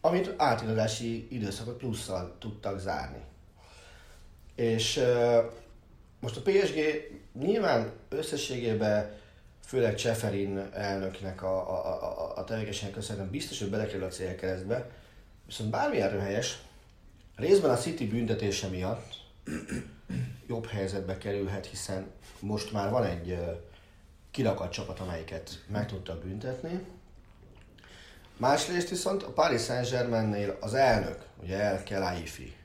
amit átigazási időszakot plusszal tudtak zárni. És uh, most a PSG nyilván összességében főleg Cseferin elnöknek a, a, a, a tevékenységnek köszönhetően biztos, hogy belekerül a célkeresztbe, viszont bármilyen röhelyes, részben a City büntetése miatt jobb helyzetbe kerülhet, hiszen most már van egy kirakadt csapat, amelyiket meg tudta büntetni. Másrészt viszont a Paris Saint-Germainnél az elnök, ugye El Kelaifi,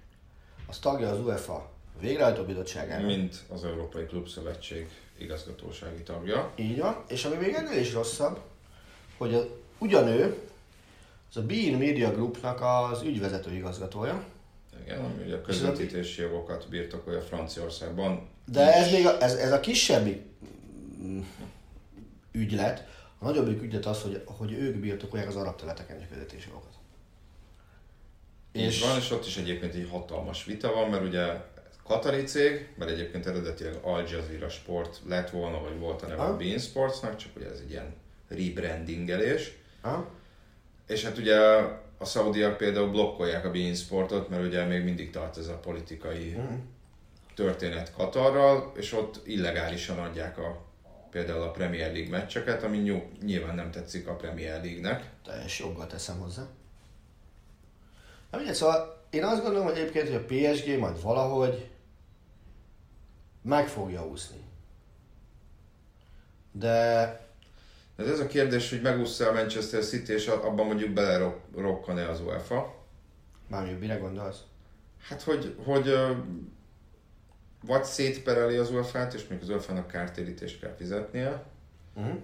az tagja az UEFA végrehajtó bizottságának. Mint az Európai Klubszövetség igazgatósági tagja. Így van, és ami még ennél is rosszabb, hogy a, ugyanő, az a Bein Media Groupnak az ügyvezető igazgatója, Igen, ami ugye a közvetítési jogokat birtokolja Franciaországban. de ez még a, ez, ez a kisebbik ügylet, a nagyobbik ügylet az, hogy, hogy ők birtokolják az arab területeken a közvetítési jogokat. És van, és ott is egyébként egy hatalmas vita van, mert ugye Katari cég, mert egyébként eredetileg Al Jazeera Sport lett volna, vagy volt a neve a Aha. Bein Sportsnak, csak ugye ez egy ilyen rebrandingelés. Aha. És hát ugye a szaudiak például blokkolják a Bein Sportot, mert ugye még mindig tart ez a politikai Mhm. történet Katarral, és ott illegálisan adják a, például a Premier League meccseket, ami nyilván nem tetszik a Premier League-nek. teljes joggal teszem hozzá. Na mindegy, szóval én azt gondolom, hogy egyébként, hogy a PSG majd valahogy meg fogja úszni. De Ez ez a kérdés, hogy megúszta a Manchester City, és abban mondjuk belerokkan-e az UEFA. Mármint mire gondolsz? Hát, hogy, hogy vagy szétpereli az UEFA-t, és még az UEFA-nak kártérítést kell fizetnie, Uh-huh.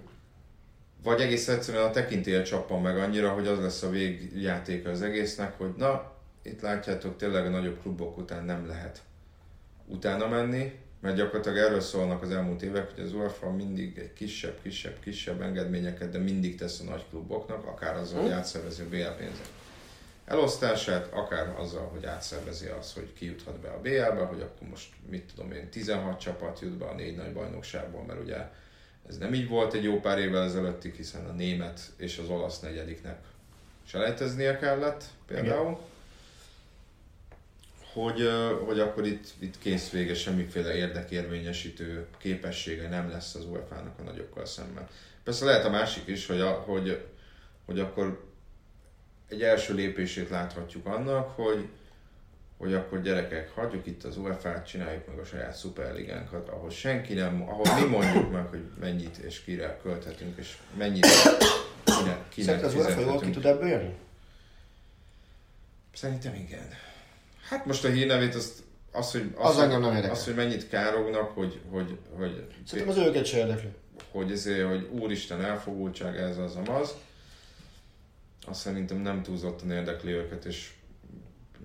vagy egész egyszerűen a tekintélye csappan meg annyira, hogy az lesz a végjátéka az egésznek, hogy na, itt látjátok, tényleg a nagyobb klubok után nem lehet utána menni, mert gyakorlatilag erről szólnak az elmúlt évek, hogy az UEFA mindig egy kisebb, kisebb, kisebb engedményeket, de mindig tesz a nagy kluboknak, akár azzal, hogy átszervezi a BL pénzek elosztását, akár azzal, hogy átszervezi azt, hogy ki juthat be a BL-be, hogy akkor most mit tudom én, 16 csapat jut be a négy nagy bajnokságból, mert ugye ez nem így volt egy jó pár évvel ezelőttig, hiszen a német és az olasz negyediknek selejteznie kellett például. Hogy, hogy akkor itt, itt kész vége, semmiféle érdekérvényesítő képessége nem lesz az UEFA-nak a nagyokkal szemben. Persze lehet a másik is, hogy, a, hogy, hogy akkor egy első lépését láthatjuk annak, hogy, hogy akkor gyerekek, hagyjuk itt az UEFA-t, csináljuk meg a saját szuperligánkat, ahol senki nem, ahol mi mondjuk meg, hogy mennyit és kire költhetünk, és mennyit kinek, kinek Szerinted az UEFA jól ki tud ebből jönni? Szerintem igen. Hát most a hírnevét azt az, hogy, Az hogy, engem nem érdekel. az, hogy mennyit kárognak, hogy, hogy, hogy, Szerintem az őket se érdekli. hogy, ezért, hogy úristen elfogultság, ez az, az, azt szerintem nem túlzottan érdekli őket, és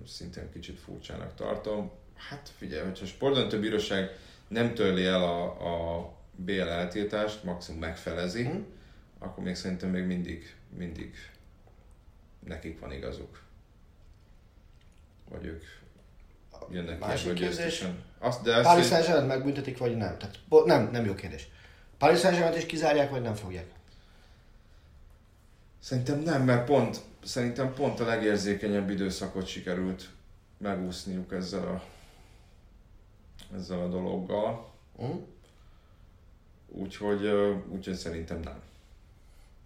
szintén kicsit furcsának tartom. Hát figyelj, hogyha a sportdöntő bíróság nem törli el a, a BL eltiltást, maximum megfelezi, Mhm. akkor még szerintem még mindig, mindig nekik van igazuk. Vagy ők jönnek ki Másik ebből kérdés. győztesen. Azt, de ezt, Paris hogy- Saint-Germain megbüntetik, vagy nem? Tehát, nem, nem jó kérdés. Paris Saint-Germain is kizárják, vagy nem fogják? Szerintem nem, mert pont, szerintem pont a legérzékenyebb időszakot sikerült megúszniuk ezzel a, ezzel a dologgal. Uh-huh. Úgyhogy, úgyhogy szerintem nem.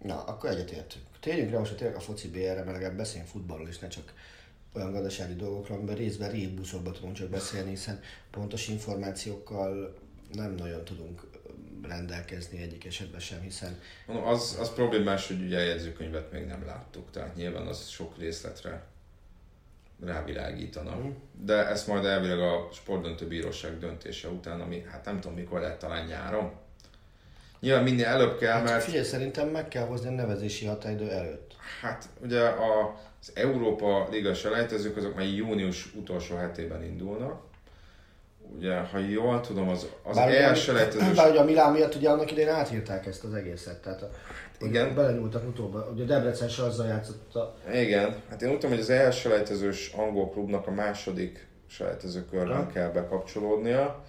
Na, akkor egyetértünk. Térjünk rá most tényleg a foci BR-re, mert legalább beszéljünk futballról is, ne csak olyan gazdasági dolgokról, amiben részben rébuszokban tudunk csak beszélni, hiszen pontos információkkal nem nagyon tudunk rendelkezni egyik esetben sem, hiszen Mondom, az, az problémás, hogy ugye a jegyzőkönyvet még nem láttuk, tehát nyilván az sok részletre rávilágítana. Mhm. De ezt majd elvileg a sportdöntő bíróság döntése után, ami hát nem tudom mikor lehet, talán nyáron. Nyilván minél előbb kell, hát mert figyelj, szerintem meg kell hozni a nevezési határidő előtt. Hát ugye a, az Európa Liga selejtezők azok már június utolsó hetében indulnak. Ugye, ha jól tudom, az, az Bár, ugye, elselejtezős... bár ugye a Milán miatt ugye annak idején átírták ezt az egészet, tehát a, Igen. Belenyúltak utóba. Ugye Debrecen se azzal játszott a... Igen, hát én úgy tudom, hogy az elselejtezős angol klubnak a második selejtező körben Ha. kell bekapcsolódnia.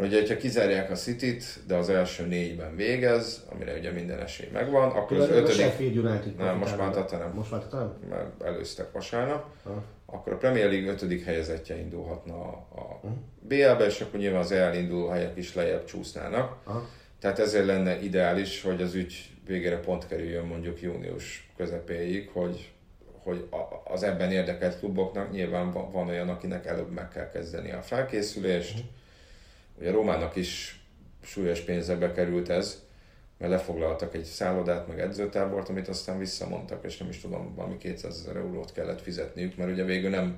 Ugye, hogyha kizárják a City-t, de az első négyben végez, amire ugye minden esély megvan, akkor az ötödik, Sheffield United Nem, most már. Tottenham. Most már Tottenham? mert előztek vasárnap, Ha. akkor a Premier League ötödik helyezettje indulhatna a, a Mhm. BL-be, és akkor nyilván az elinduló helyek is lejjebb csúsznának. Aha. Tehát ezért lenne ideális, hogy az ügy végére pont kerüljön mondjuk június közepéig, hogy, hogy az ebben érdekelt kluboknak nyilván van, olyan, akinek előbb meg kell kezdeni a felkészülést. Mhm. Ugye Romának is súlyos pénzebe került ez, mert lefoglaltak egy szállodát, meg edzőtábort, amit aztán visszamondtak, és nem is tudom, valami 200 ezer eurót kellett fizetniük, mert ugye végül nem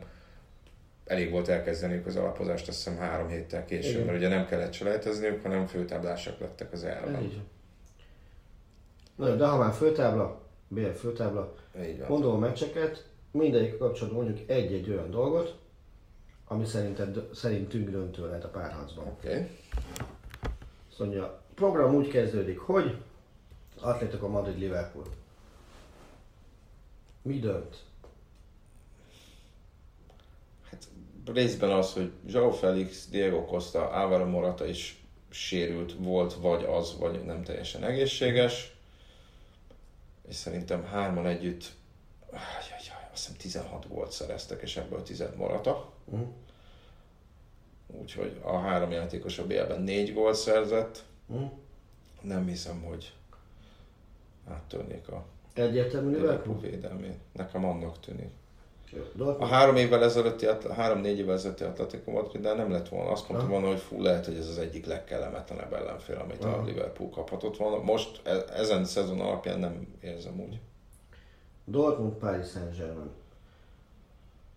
elég volt elkezdeniük az alapozást, azt hiszem három héttel később, Igen. mert ugye nem kellett selejtezniük, hanem főtáblásak lettek az elben. Na, de ha már főtábla, BL főtábla, Így van. mondom a meccseket, mindegyik kapcsolatban mondjuk egy-egy olyan dolgot, ami szerinted, szerintünk döntő lehet a párharcban. Oké. Okay. Azt mondja, a program úgy kezdődik, hogy Atlético Madrid Liverpool. Mi dönt? Hát részben az, hogy João Felix, Diego Costa, Álvaro Morata is sérült volt, vagy az, vagy nem teljesen egészséges. És szerintem hárman együtt, hiszem 16 gólt szereztek, és ebből 10 Morata. Mhm. Úgyhogy a három játékos a BL-ben 4 gólt szerzett. Hm? Nem hiszem, hogy áttörnék a Egyértelmű Liverpool védelmét. Nekem annak tűnik. A három évvel ezelőtti, három-négy évvel ezelőtti Atletico Madrid, de nem lett volna. Azt mondta Aha. volna, hogy fú, lehet, hogy ez az egyik legkellemetlenebb ellenfél, amit a Aha. Liverpool kaphatott volna. Most e- ezen szezon alapján nem érzem úgy. Dortmund, Paris Saint-Germain.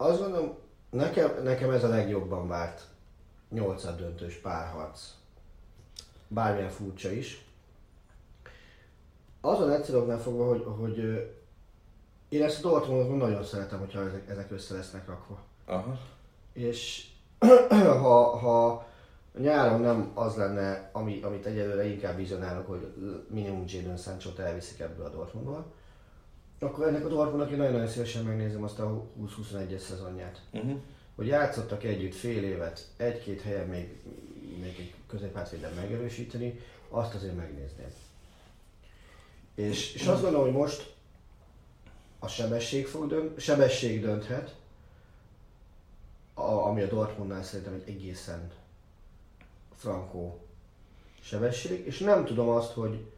Azt gondolom, nekem, nekem ez a legjobban várt nyolcad döntős párharc. Bármilyen furcsa is. Azon egyszerűen fogva, hogy, hogy én ezt a Dortmundot nagyon szeretem, hogyha ezek, ezek össze lesznek rakva. Aha. És ha, ha nyáron nem az lenne, ami, amit egyelőre inkább vizionálok, hogy minimum Jadon Sancho-t elviszik ebből a Dortmundból, akkor ennek a Dortmundnak én nagyon-nagyon szívesen megnézem azt a 20-21-es szezonját. Uh-huh. Hogy játszottak együtt fél évet, egy-két helyen még, még egy középhátvéden megerősíteni, azt azért megnézném. És, és azt gondolom, hogy most a sebesség, fog dönt, sebesség dönthet, a, ami a Dortmundnál szerintem egy egészen frankó sebesség, és nem tudom azt, hogy,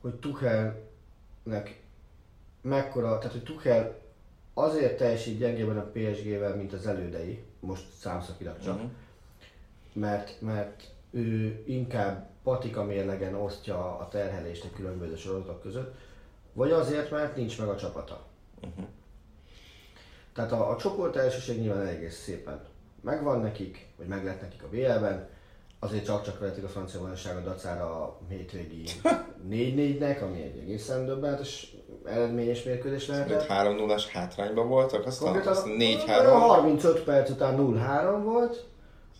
hogy Tuchelnek mekkora, tehát hogy Tuchel azért teljesít gyengében a PSG-vel, mint az elődei, most számszakilag csak, Mhm. mert, mert ő inkább patika mérlegen osztja a terhelést a különböző sorozatok között, vagy azért, mert nincs meg a csapata. Mhm. Tehát a, a csoport elsőség nyilván egész szépen megvan nekik, vagy meg lett nekik a BL-ben, azért csak-csak vehetik a francia bajnokságot dacára a hétvégi 4-4-nek, ami egy egészen döbbenetes eredményes mérkőzés lehetett. 3 0 hátrányban voltak, aztán, Konkrétan aztán a 4-3. 35 perc után 0-3 volt,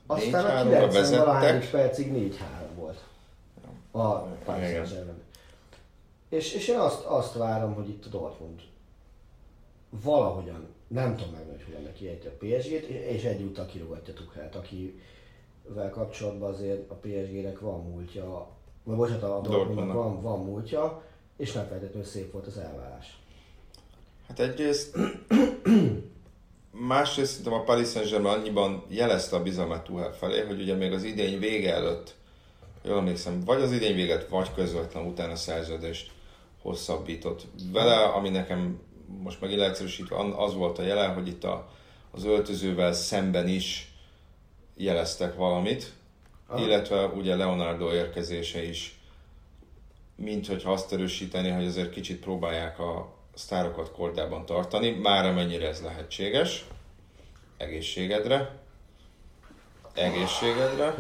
aztán a 4-3-ra 90 vezettek. valahány percig 4-3 volt. A Paris. És, és én azt, azt várom, hogy itt a Dortmund valahogyan, nem tudom meg, hogy hogyan neki ejti a PSG-t, és egyúttal kirúgatja Tuchelt, akivel kapcsolatban azért a PSG-nek van múltja, vagy bocsánat, a Dortmundnak. van, van múltja, és nem feltétlenül szép volt az elvárás. Hát egyrészt, másrészt szerintem a Paris Saint-Germain annyiban jelezte a bizalmát Tuchel felé, hogy ugye még az idény vége előtt, jól emlékszem, vagy az idény véget, vagy közvetlen utána szerződést hosszabbított vele, ami nekem most megint leegyszerűsítve az volt a jele, hogy itt a, az öltözővel szemben is jeleztek valamit, Aha. illetve ugye Leonardo érkezése is mint hogyha azt erősíteni, hogy azért kicsit próbálják a sztárokat kordában tartani, már amennyire ez lehetséges. Egészségedre. Egészségedre.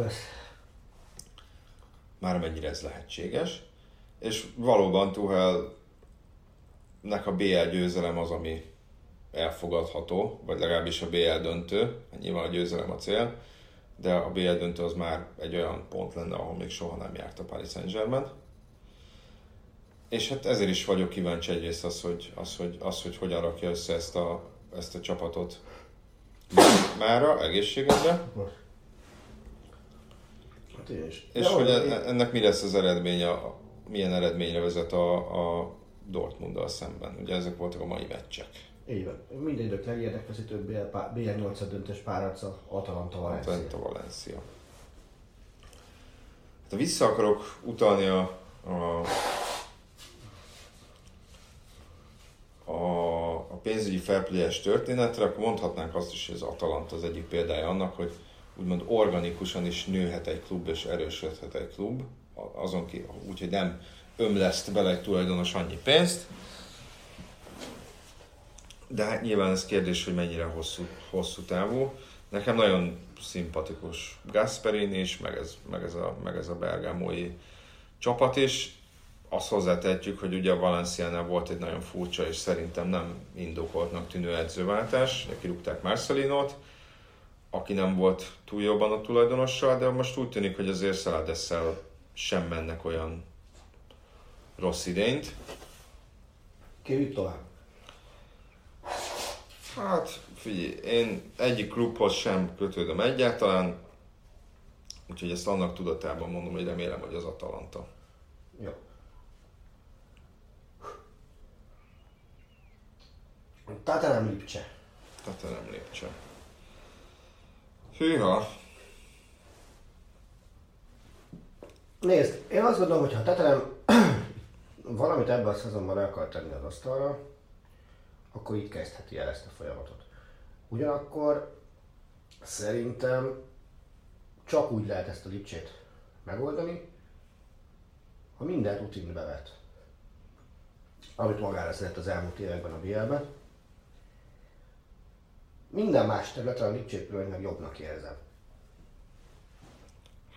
Már amennyire ez lehetséges. És valóban Tuhelnek a BL győzelem az, ami elfogadható, vagy legalábbis a BL döntő. Nyilván a győzelem a cél, de a BL döntő az már egy olyan pont lenne, ahol még soha nem járt a Paris Saint-Germain. És hát ezért is vagyok kíváncsi egyrészt az, hogy, az, hogy, az, hogy hogyan rakja össze ezt a, ezt a csapatot mára, egészségedre, Hát és hogy e- ennek mi lesz az eredménye, milyen eredményre vezet a, a Dortmunddal szemben. Ugye ezek voltak a mai meccsek. Így van. Minden idők legérdekesítőbb BL, pá- BL 8 döntős párharca Atalanta Valencia. Atlanta Valencia. Hát, ha vissza akarok utalni a, a, a, a pénzügyi fairplay-es történetre, akkor mondhatnánk azt is, hogy az Atalanta az egyik példája annak, hogy úgymond organikusan is nőhet egy klub és erősödhet egy klub, azon ki, úgyhogy nem ömleszt bele egy tulajdonos annyi pénzt, de hát nyilván ez kérdés, hogy mennyire hosszú, hosszú távú. Nekem nagyon szimpatikus Gasperini is, meg ez, meg ez a, meg ez a bergámói csapat is. Azt hozzátehetjük, hogy ugye a Valenciánál volt egy nagyon furcsa és szerintem nem indokoltnak tűnő edzőváltás. Kirúgták Marcelinót, aki nem volt túl jobban a tulajdonossal, de most úgy tűnik, hogy azért Szeladesszel sem mennek olyan rossz idényt. Kérjük tovább. Hát, figyelj, én egyik klubhoz sem kötődöm egyáltalán, úgyhogy ezt annak tudatában mondom, hogy remélem, hogy az Atalanta. Jó. Tatanem Lipcse. Tehát nem lépcső. Hűha, Nézd, én azt gondolom, hogy ha Tatanem valamit ebben a szezonban el akar tenni az asztalra, akkor itt kezdheti el ezt a folyamatot. Ugyanakkor szerintem csak úgy lehet ezt a lipcsét megoldani, ha minden rutin bevet. Amit magára szeret az elmúlt években a BL-ben. Minden más területen a pillanatnyilag jobbnak érzem.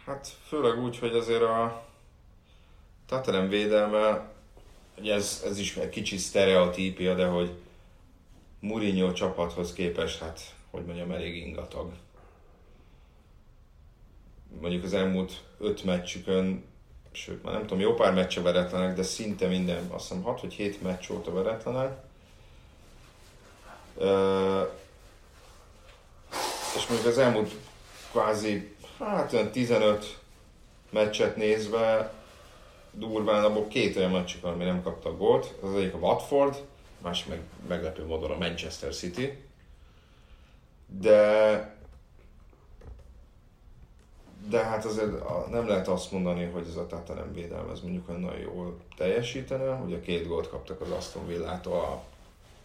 Hát főleg úgy, hogy azért a Tottenham védelme, hogy ez, ez is egy kicsi sztereotípia, de hogy Mourinho csapathoz képest, hát hogy mondjam, elég ingatag. Mondjuk az elmúlt öt meccsükön, sőt már nem tudom, jó pár meccse veretlenek, de szinte minden, azt hiszem 6 vagy 7 meccs óta veretlenek. És mondjuk az elmúlt kvázi, hát olyan 15 meccset nézve, durván abból két olyan meccsük, ami nem kaptak gólt. Az egyik a Watford, másik meg meglepő módon a Manchester City. De de hát azért nem lehet azt mondani, hogy ez a Tottenham védelme ez mondjuk olyan nagyon jól teljesítene. Ugye két gólt kaptak az Aston Villától a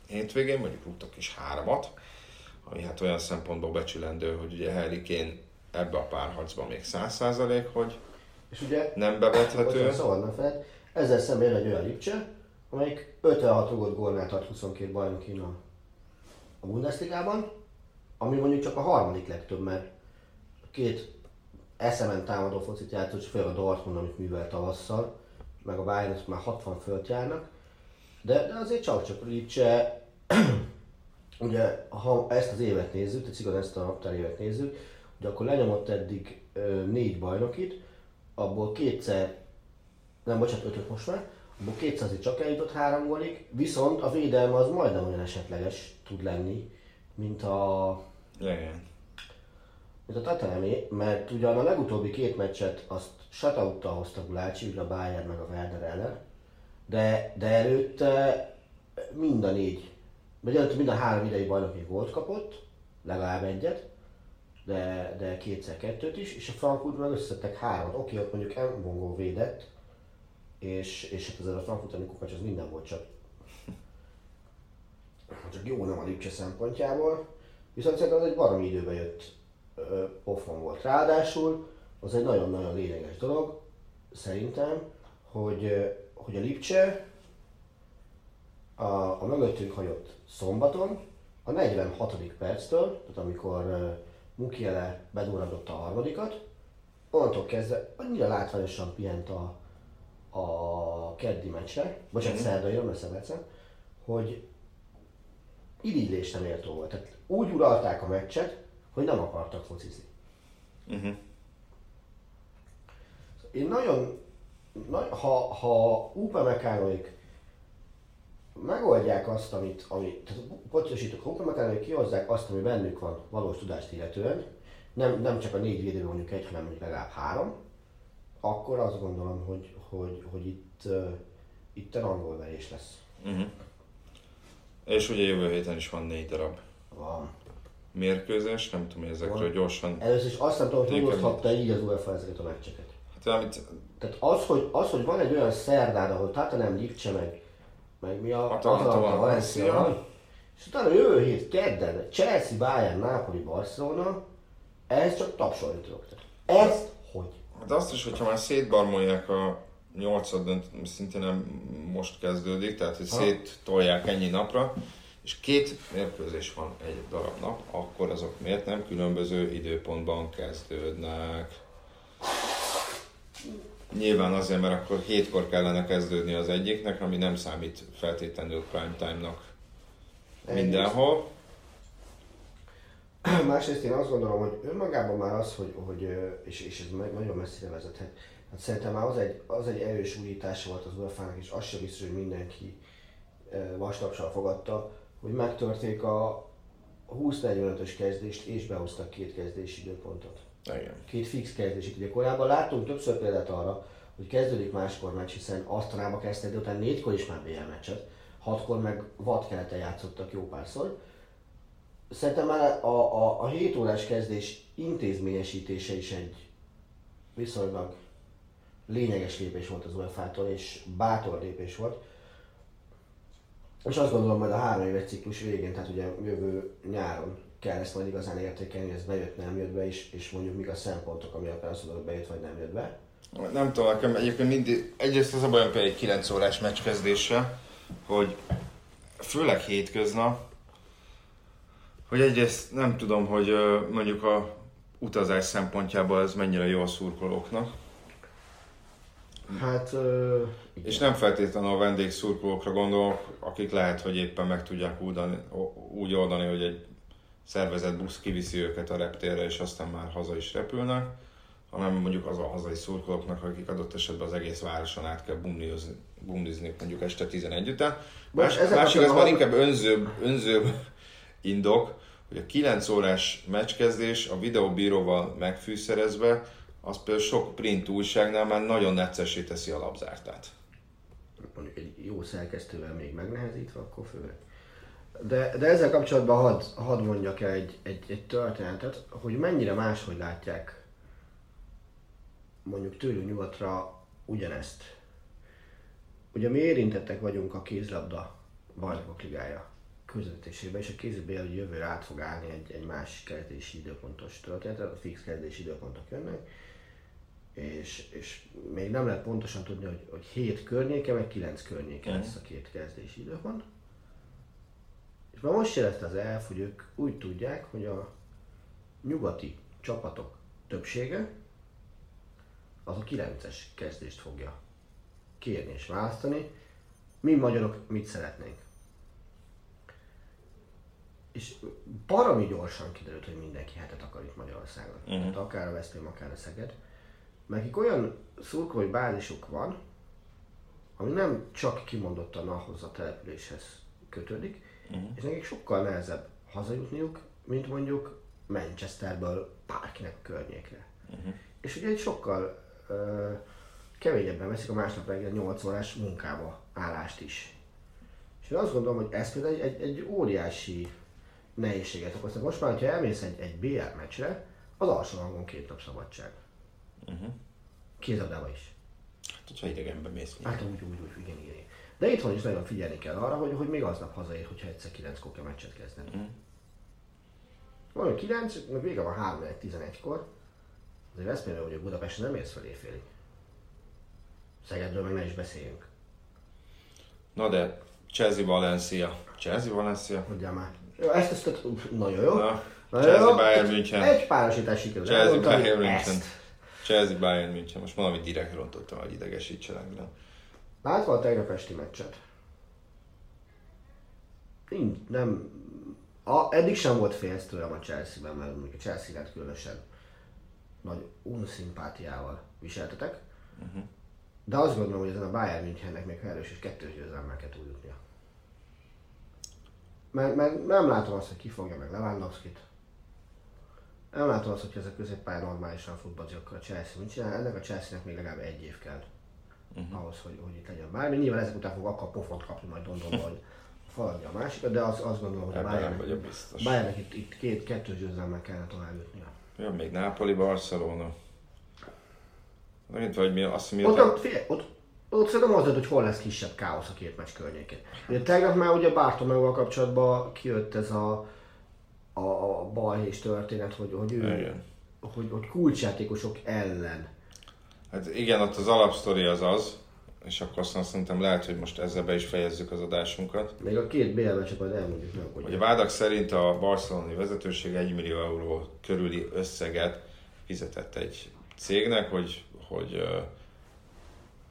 hétvégén, mondjuk rúgtak is háromat, ami hát olyan szempontból becsülendő, hogy ugye Harry Kane ebbe a párharcban még száz százalék, hogy És ugye, nem bevethető. Szóval nem feled, ezzel szemben jön egy olyan Lipcse, amelyik 56 rugott gólnál tart 22 bajnokin a, a Bundesligában, ami mondjuk csak a harmadik legtöbb, mert két eszemen támadó focit játszott, és főleg a Dortmund, amit művelt tavasszal, meg a Bayern, már 60 fölt járnak, de, de azért csak csak Lipcse, ugye ha ezt az évet nézzük, tehát szigorúan ezt a naptár évet nézzük, ugye akkor lenyomott eddig ö, négy bajnokit, abból kétszer, nem bocsánat, ötöt most már, abból kétszer azért csak eljutott három gólig, viszont a védelme az majdnem olyan esetleges tud lenni, mint a, Igen. mint a Tatanemé, mert ugyan a legutóbbi két meccset azt shutout hozta Gulácsi, ugye a Bayern meg a Werder ellen, de, de előtte mind a négy, vagy előtte mind a három idei bajnoki volt kapott, legalább egyet, de, de kétszer kettőt is, és a Frankfurt meg összettek hármat. Oké, ott mondjuk Mbongó védett, és, és hát ezzel a Frankfurt kukacs az minden volt, csak, csak jó nem a Lipcse szempontjából. Viszont szerintem az egy baromi időbe jött ö, pofon volt. Ráadásul az egy nagyon-nagyon lényeges dolog, szerintem, hogy, hogy a Lipcse a, a mögöttünk hagyott szombaton, a 46. perctől, tehát amikor uh, Mukiele bedurradott a harmadikat, onnantól kezdve annyira látványosan pihent a, a keddi meccsre, bocsánat, mm-hmm. szerdai, nem hogy irigylésre méltó volt. Tehát úgy uralták a meccset, hogy nem akartak focizni. Uh-huh. Én nagyon, na, ha, ha Upamecanoik megoldják azt, amit, ami, tehát pontosítok, Upamecanoik kihozzák azt, ami bennük van valós tudást illetően, nem, nem csak a négy védő mondjuk egy, hanem mondjuk legalább három, akkor azt gondolom, hogy, hogy, hogy itt, uh, itt angol verés lesz. Uh-huh. És ugye jövő héten is van négy darab Van. mérkőzés, nem tudom, hogy ezekről Van. gyorsan... Először is azt nem tudom, hogy oszthatta így az UEFA ezeket a meccseket. Hát amit Tehát az, hogy, az, hogy van egy olyan szerdád, ahol Tottenham Lipcse meg, meg mi a Atalanta, Atalanta, Valencia. És utána jövő hét kedden Chelsea, Bayern, Napoli, Barcelona, ez csak tapsolni tudok. Ezt hogy? Hát azt is, hogyha már szétbarmolják a nyolcad dönt, szintén nem most kezdődik, tehát hogy Ha. széttolják ennyi napra, és két mérkőzés van egy darab nap, akkor azok miért nem különböző időpontban kezdődnek? Nyilván azért, mert akkor hétkor kellene kezdődni az egyiknek, ami nem számít feltétlenül prime time-nak mindenhol. Másrészt én azt gondolom, hogy önmagában már az, hogy, hogy és, és ez meg nagyon messzire vezethet. Hát szerintem már az egy, az egy erős újítása volt az UEFA-nak, és az sem biztos, hogy mindenki vastapsal fogadta, hogy megtörték a 20-45-ös kezdést, és behoztak két kezdési időpontot. Igen. Két fix kezdési. Ugye korábban láttunk többször példát arra, hogy kezdődik máskor meccs, hiszen Asztanába kezdte, de utána négykor is már BL meccset, hatkor meg vadkeleten játszottak jó párszor. Szerintem már a, a, a 7 órás kezdés intézményesítése is egy viszonylag lényeges lépés volt az UEFA-tól, és bátor lépés volt. És azt gondolom, hogy a három éves ciklus végén, tehát ugye jövő nyáron kell ezt majd igazán értékelni, hogy ez bejött, nem jött be, és, és mondjuk mik a szempontok, ami alapján azt mondod, hogy bejött vagy nem jött be. Nem tudom, nekem egyébként mindig, egyrészt az a bajom például egy 9 órás meccs kezdése, hogy főleg hétköznap, hogy egyrészt nem tudom, hogy mondjuk a utazás szempontjából ez mennyire jó a szurkolóknak. Hát, ö, igen. És nem feltétlenül a vendégszurkolókra gondolok, akik lehet, hogy éppen meg tudják údani, úgy oldani, hogy egy szervezett busz kiviszi őket a reptérre, és aztán már haza is repülnek, hanem mondjuk az a hazai szurkolóknak, akik adott esetben az egész városon át kell bumlizni, bumlizni mondjuk este 11 után. Más, ezek másik az már inkább önzőbb, önzőbb indok, hogy a 9 órás meccskezdés a videóbíróval megfűszerezve, az például sok print újságnál már nagyon neccesé teszi a labzártát. Mondjuk egy jó szerkesztővel még megnehezítve, akkor főleg. De, de ezzel kapcsolatban hadd had mondjak el egy, egy, egy történetet, hogy mennyire máshogy látják mondjuk tőlünk nyugatra ugyanezt. Ugye mi érintettek vagyunk a kézlabda bajnokok ligája közvetítésében, és a kézilabda hogy jövőre át fog állni egy, egy más kezdési időpontos történet, a fix kezdési időpontok jönnek, és, és még nem lehet pontosan tudni, hogy, hogy 7 környéke, vagy 9 környéke lesz a két kezdési időpont. És már most jelezte az elf, hogy ők úgy tudják, hogy a nyugati csapatok többsége az a 9-es kezdést fogja kérni és választani. Mi magyarok mit szeretnénk? És baromi gyorsan kiderült, hogy mindenki hetet akar itt Magyarországon. Uh-huh. Tehát akár a Veszprém, akár a Szeged. Nekik olyan szurkolói bázisuk van, ami nem csak kimondottan ahhoz a településhez kötődik, uh-huh. és nekik sokkal nehezebb hazajutniuk, mint mondjuk Manchesterből bárkinek környékre. Uh-huh. És ugye egy sokkal ö, keményebben veszik a másnap reggel 8 órás munkába állást is. És én azt gondolom, hogy ez például egy, egy, egy óriási nehézséget okoz. Most már, ha elmész egy, egy BL meccsre, az alsó hangon két nap szabadság. Uh-huh. Kézabdába is. Hát, hogyha idegenbe mész. Hát úgy, úgy, úgy, igen, igen. De itthon is nagyon figyelni kell arra, hogy, hogy még aznap hazaér, hogyha egyszer 9 kell meccset kezdeni. Mm. Van 9, meg vége van 3 11-kor. Azért Veszprémről, hogy Budapesten nem érsz fel éjfélig. Szegedről meg ne is beszéljünk. Na de, Chelsea Valencia. Chelsea Valencia? Mondjál már. Jó, ezt, ezt, ezt nagyon jó. Na, Nagyon Chelsea. Bayern München. Egy párosítás sikerült. Chelsea Bayern München. ezt. Chelsea Bayern München. Most valami direkt rontottam, hogy idegesítsenek. De... Látva a tegnap esti meccset? Nincs, nem... A, eddig sem volt félsz tőlem a Chelsea-ben, mert mondjuk a Chelsea lett különösen nagy unszimpátiával viseltetek. Uh-huh. De azt gondolom, hogy ezen a Bayern Münchennek még erős és kettős győzelemmel kell túljutnia. Mert, mert, nem látom azt, hogy ki fogja meg Lewandowski-t. Nem látom azt, hogy ez a középpályán normálisan futballozik, akkor a Chelsea mit csinál. Ennek a Chelsea-nek még legalább egy év kell uh-huh. ahhoz, hogy, hogy itt legyen bármi. Nyilván ezek után fog akkor pofont kapni majd Londonban, hogy faladja a másikat, de az, azt gondolom, hogy a nem Bayernnek. Bayernnek itt, itt két, kettős győzelemmel kellene tovább jutnia. Jön még Napoli, Barcelona. Megint vagy mi, azt mi Ott, ott, figyelj, ott, ott szerintem az hogy hol lesz kisebb káosz a két meccs környékén. Ugye tegnap már ugye Bartomeuval kapcsolatban kijött ez a, a, a balhés történet, hogy, hogy ő, Igen. hogy, hogy kulcsjátékosok ellen. Hát igen, ott az alapsztori az az, és akkor aztán szerintem lehet, hogy most ezzel be is fejezzük az adásunkat. Még a két BL majd elmondjuk meg, Hogy a vádak szerint a barcelonai vezetőség 1 millió euró körüli összeget fizetett egy cégnek, hogy, hogy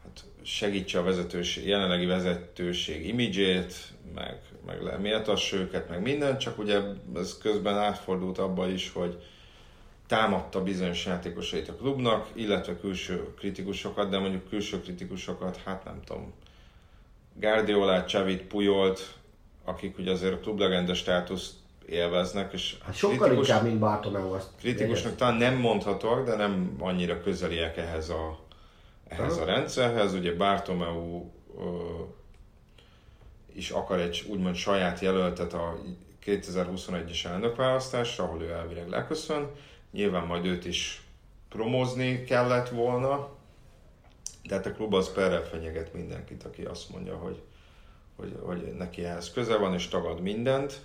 hát segítse a vezetőség, jelenlegi vezetőség imidzsét, meg, meg méltassa őket, meg minden, csak ugye ez közben átfordult abba is, hogy támadta bizonyos játékosait a klubnak, illetve külső kritikusokat, de mondjuk külső kritikusokat, hát nem tudom, Guardiolát, Csavit, Pujolt, akik ugye azért a klublegenda státuszt élveznek, és hát sokkal kritikus- inkább, mint Bartomeu azt. Kritikusnak talán nem mondhatóak, de nem annyira közeliek ehhez a, ehhez a rendszerhez. Ugye Bartomeu is akar egy úgymond saját jelöltet a 2021-es elnökválasztásra, ahol ő elvileg leköszön. Nyilván majd őt is promózni kellett volna, de hát a klub az perrel fenyeget mindenkit, aki azt mondja, hogy, hogy, hogy neki ehhez köze van, és tagad mindent.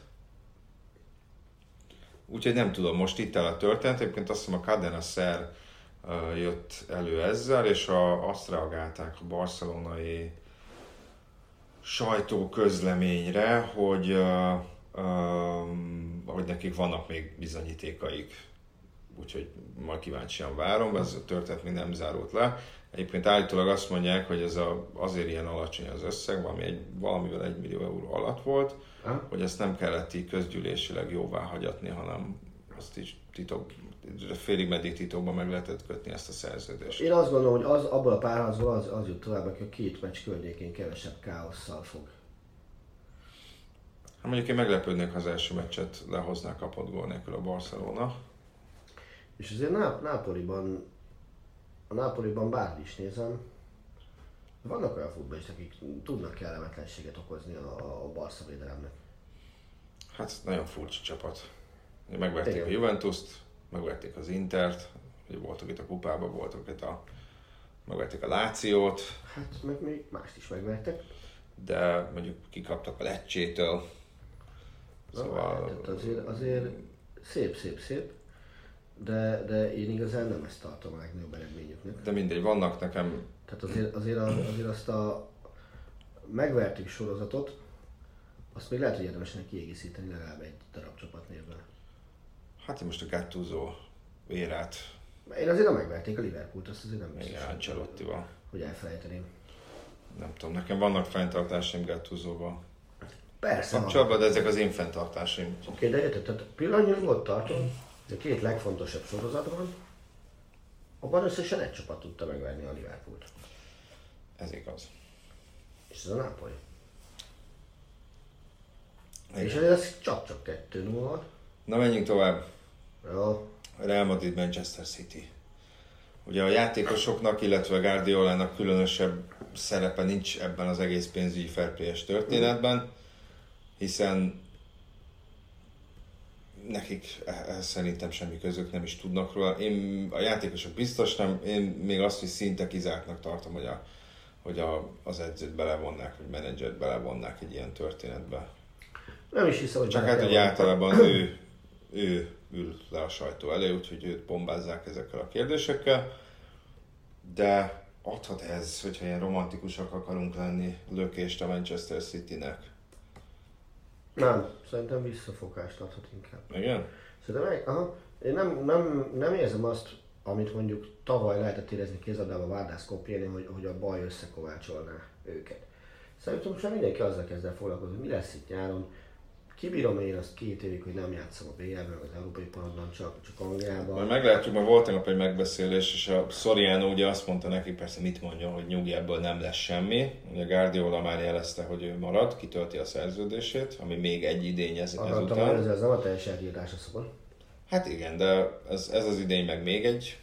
Úgyhogy nem tudom, most itt el a történet, egyébként azt hiszem a Cadena Szer uh, jött elő ezzel, és a, azt reagálták a barcelonai sajtóközleményre, hogy, uh, uh, hogy nekik vannak még bizonyítékaik. Úgyhogy majd kíváncsian várom, ez a történet még nem zárult le. Egyébként állítólag azt mondják, hogy ez a, azért ilyen alacsony az összeg, valami egy, valamivel egy millió euró alatt volt, ha? hogy ezt nem kellett így közgyűlésileg jóvá hagyatni, hanem azt is titok, félig meddig titokban meg lehetett kötni ezt a szerződést. Én azt gondolom, hogy az, abból a párhazból az, az jut tovább, hogy a két meccs környékén kevesebb káosszal fog. Hát mondjuk én meglepődnék, ha az első meccset lehoznák kapott gól nélkül a Barcelona. És azért Náp- Nápoliban, a Nápoliban bármi is nézem, vannak olyan futballisták, akik tudnak kellemetlenséget okozni a, a Barca védelemnek. Hát nagyon furcsa csapat. Megverték Igen. a Juventus-t, megverték az Intert, hogy voltak itt a kupában, voltak itt a... megverték a Lációt. Hát meg még mást is megvertek. De mondjuk kikaptak a Lecsétől. Szóval... Hát azért, azért szép, szép, szép. De, de én igazán nem ezt tartom a legnagyobb eredményüknek. De mindegy, vannak nekem... Tehát azért, azért, azért azt a megvertük sorozatot, azt még lehet, hogy érdemesnek kiegészíteni legalább egy darab csapatnévvel. Hát most a Gattuso érát. Én azért nem megverték a Liverpoolt, azt azért nem biztos. Igen, ancelotti Hogy, hogy elfelejteném. Nem tudom, nekem vannak fenntartásaim Gattuso-val. Persze. Kapcsolatban, de ezek az én fenntartásaim. Oké, okay, de érted, tehát pillanatnyilag volt tartom, a két legfontosabb sorozatban, abban összesen egy csapat tudta megverni a Liverpoolt. Ez igaz. És ez a Napoli. És ez csak-csak 2-0. Na menjünk tovább. Jó. Real Madrid Manchester City. Ugye a játékosoknak, illetve Guardiolának különösebb szerepe nincs ebben az egész pénzügyi fair történetben, hiszen nekik ehhez szerintem semmi közük nem is tudnak róla. Én a játékosok biztos nem, én még azt is szinte kizártnak tartom, hogy, a, hogy a, az edzőt belevonnák, vagy menedzsert belevonnák egy ilyen történetbe. Nem is hiszem, hogy Csak hát, hogy általában ő, ő ül le a sajtó elé, úgyhogy őt bombázzák ezekkel a kérdésekkel. De adhat ez, hogyha ilyen romantikusak akarunk lenni, lökést a Manchester City-nek. Nem, szerintem visszafogást adhat inkább. Igen? Szerintem, aha, én nem, nem, nem érzem azt, amit mondjuk tavaly lehetett érezni kézadában a Várdász Kopjénél, hogy, hogy a baj összekovácsolná őket. Szerintem most már mindenki azzal kezd el foglalkozni, hogy mi lesz itt nyáron, Kibírom én azt két évig, hogy nem játszom a BL-ben, az Európai Porondban, csak, csak Angliában. Majd meglátjuk, mert volt tegnap egy megbeszélés, és a Soriano ugye azt mondta neki, persze mit mondja, hogy nyugi ebből nem lesz semmi. Ugye Guardiola már jelezte, hogy ő marad, kitölti a szerződését, ami még egy idény ez, ezután. Ez, ez nem a teljes eltiltásra szokott. Hát igen, de ez, ez az idény meg még egy.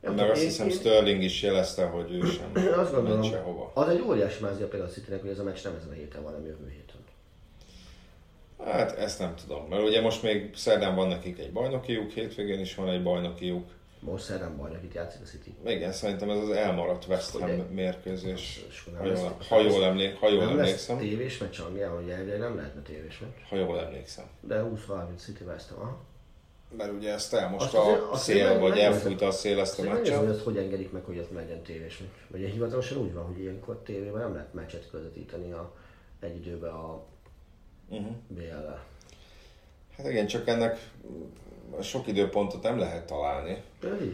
Nem Meg azt én, hiszem én, Sterling is jelezte, hogy ő sem azt gondolom, sehova. Az egy óriási mázia például a Citynek, hogy ez a meccs nem ezen a héten, hanem jövő héten. Hát ezt nem tudom, mert ugye most még szerdán van nekik egy bajnokiuk, hétvégén is van egy bajnokiuk. Most szerdán bajnokit játszik a City. Igen, szerintem ez az elmaradt West Ham mérkőzés. Ha jól, ha jól, emlék, ha jól nem emlékszem. Lesz tévés meccs Angliában, hogy elvileg nem lehetne tévés meccs. Ha jól emlékszem. De 20-30 City West Ham. Mert ugye ezt el most azt a azért, szél, vagy elfújt a szél ezt a meccset. hogy azt hogy engedik meg, hogy ott legyen tévés meccs. Vagy hivatalosan úgy van, hogy ilyenkor tévében nem lehet meccset közvetíteni a, egy időben a uh-huh. BL-el. Hát igen, csak ennek sok időpontot nem lehet találni.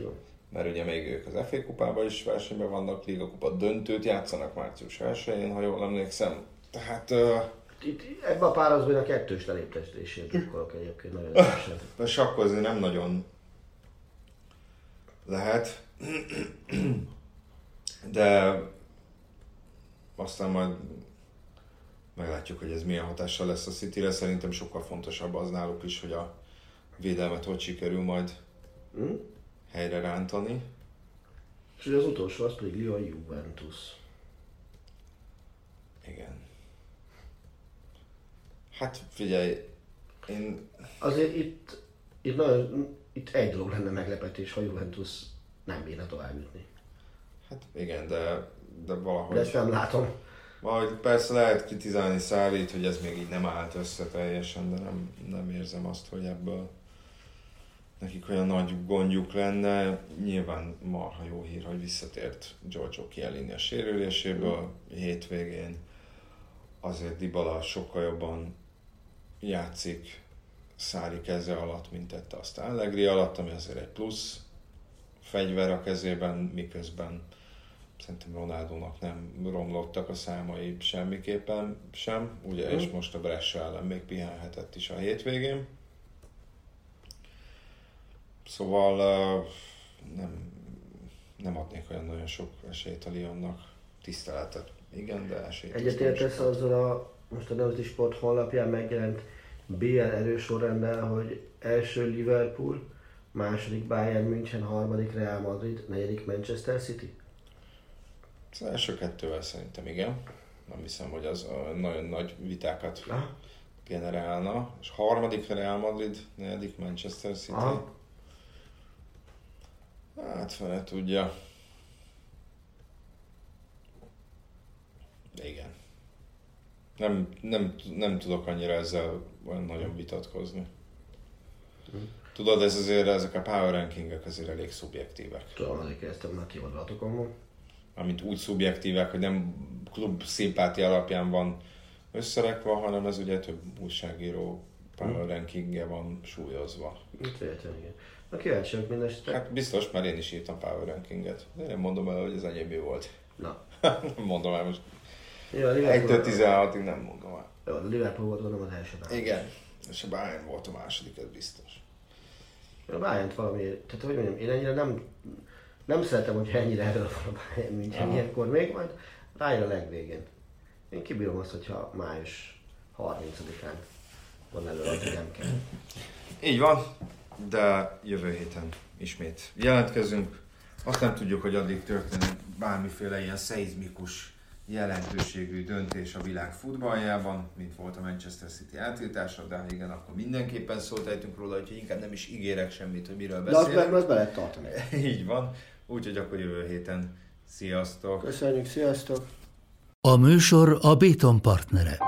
Jó. Mert ugye még ők az FA kupában is versenyben vannak, Liga kupa döntőt játszanak március 1 ha jól emlékszem. Tehát... Uh, itt, ebben a párazban a kettős leléptestését drukkolok egyébként nagyon erősen. De sakkozni nem nagyon lehet. De aztán majd meglátjuk, hogy ez milyen hatással lesz a City-re. Szerintem sokkal fontosabb az náluk is, hogy a védelmet hogy sikerül majd mm? helyre rántani. És az utolsó, az pedig Lyon Juventus. Igen. Hát figyelj, én... Azért itt, itt, nagyon, itt egy dolog lenne meglepetés, ha Juventus nem bírna tovább jutni. Hát igen, de, de valahogy... De ezt nem látom. Majd persze lehet kritizálni Szárit, hogy ez még így nem állt össze teljesen, de nem, nem érzem azt, hogy ebből nekik olyan nagy gondjuk lenne. Nyilván marha jó hír, hogy visszatért Giorgio Chiellini a sérüléséből hétvégén. Azért Dybala sokkal jobban játszik Szári keze alatt, mint tette azt Allegri alatt, ami azért egy plusz fegyver a kezében, miközben szerintem Ronaldónak nem romlottak a számai semmiképpen sem, ugye, mm. és most a Brescia ellen még pihenhetett is a hétvégén. Szóval nem, nem adnék olyan nagyon sok esélyt a Lyonnak. Tiszteletet, igen, de esélyt. Egyetértesz azzal a, most a Nemzeti Sport honlapján megjelent BL erősorrendel, hogy első Liverpool, második Bayern München, harmadik Real Madrid, negyedik Manchester City? Az első kettővel szerintem igen. Nem hiszem, hogy az nagyon nagy vitákat Aha. generálna. És harmadik Real Madrid, negyedik Manchester City. Aha. Hát fele tudja. Igen. Nem, nem, nem tudok annyira ezzel olyan nagyon vitatkozni. Tudod, ez azért, ezek a power rankingek azért elég szubjektívek. Tudom, azért kezdtem már kivadatokon. Amint úgy szubjektívek, hogy nem klub szimpátia alapján van összerekva, hanem ez ugye több újságíró power rankingje van súlyozva. Itt véletlen, igen. Na kíváncsi vagyok minden esetre. Hát biztos, mert én is írtam power rankinget. De én mondom el, hogy ez enyém mi volt. Na. nem mondom el most. Jó, 1-től 16-ig nem mondom el. Jó, a Liverpool volt gondolom az első Bayern. Igen, és a Bayern volt a második, ez biztos. A Bayern valami, tehát hogy mondjam, én ennyire nem, nem szeretem, hogy ennyire erről van a Bayern München ilyenkor még, majd rájön a legvégén. Én kibírom azt, hogyha május 30-án van elő, hogy nem kell. Így van, de jövő héten ismét jelentkezünk. Azt nem tudjuk, hogy addig történik bármiféle ilyen szeizmikus jelentőségű döntés a világ futballjában, mint volt a Manchester City eltiltása, de ha igen, akkor mindenképpen szólt ejtünk róla, hogy inkább nem is ígérek semmit, hogy miről beszélek. De azt, azt be lehet tartani. Így van. Úgyhogy akkor jövő héten. Sziasztok! Köszönjük, sziasztok! A műsor a Béton partnere.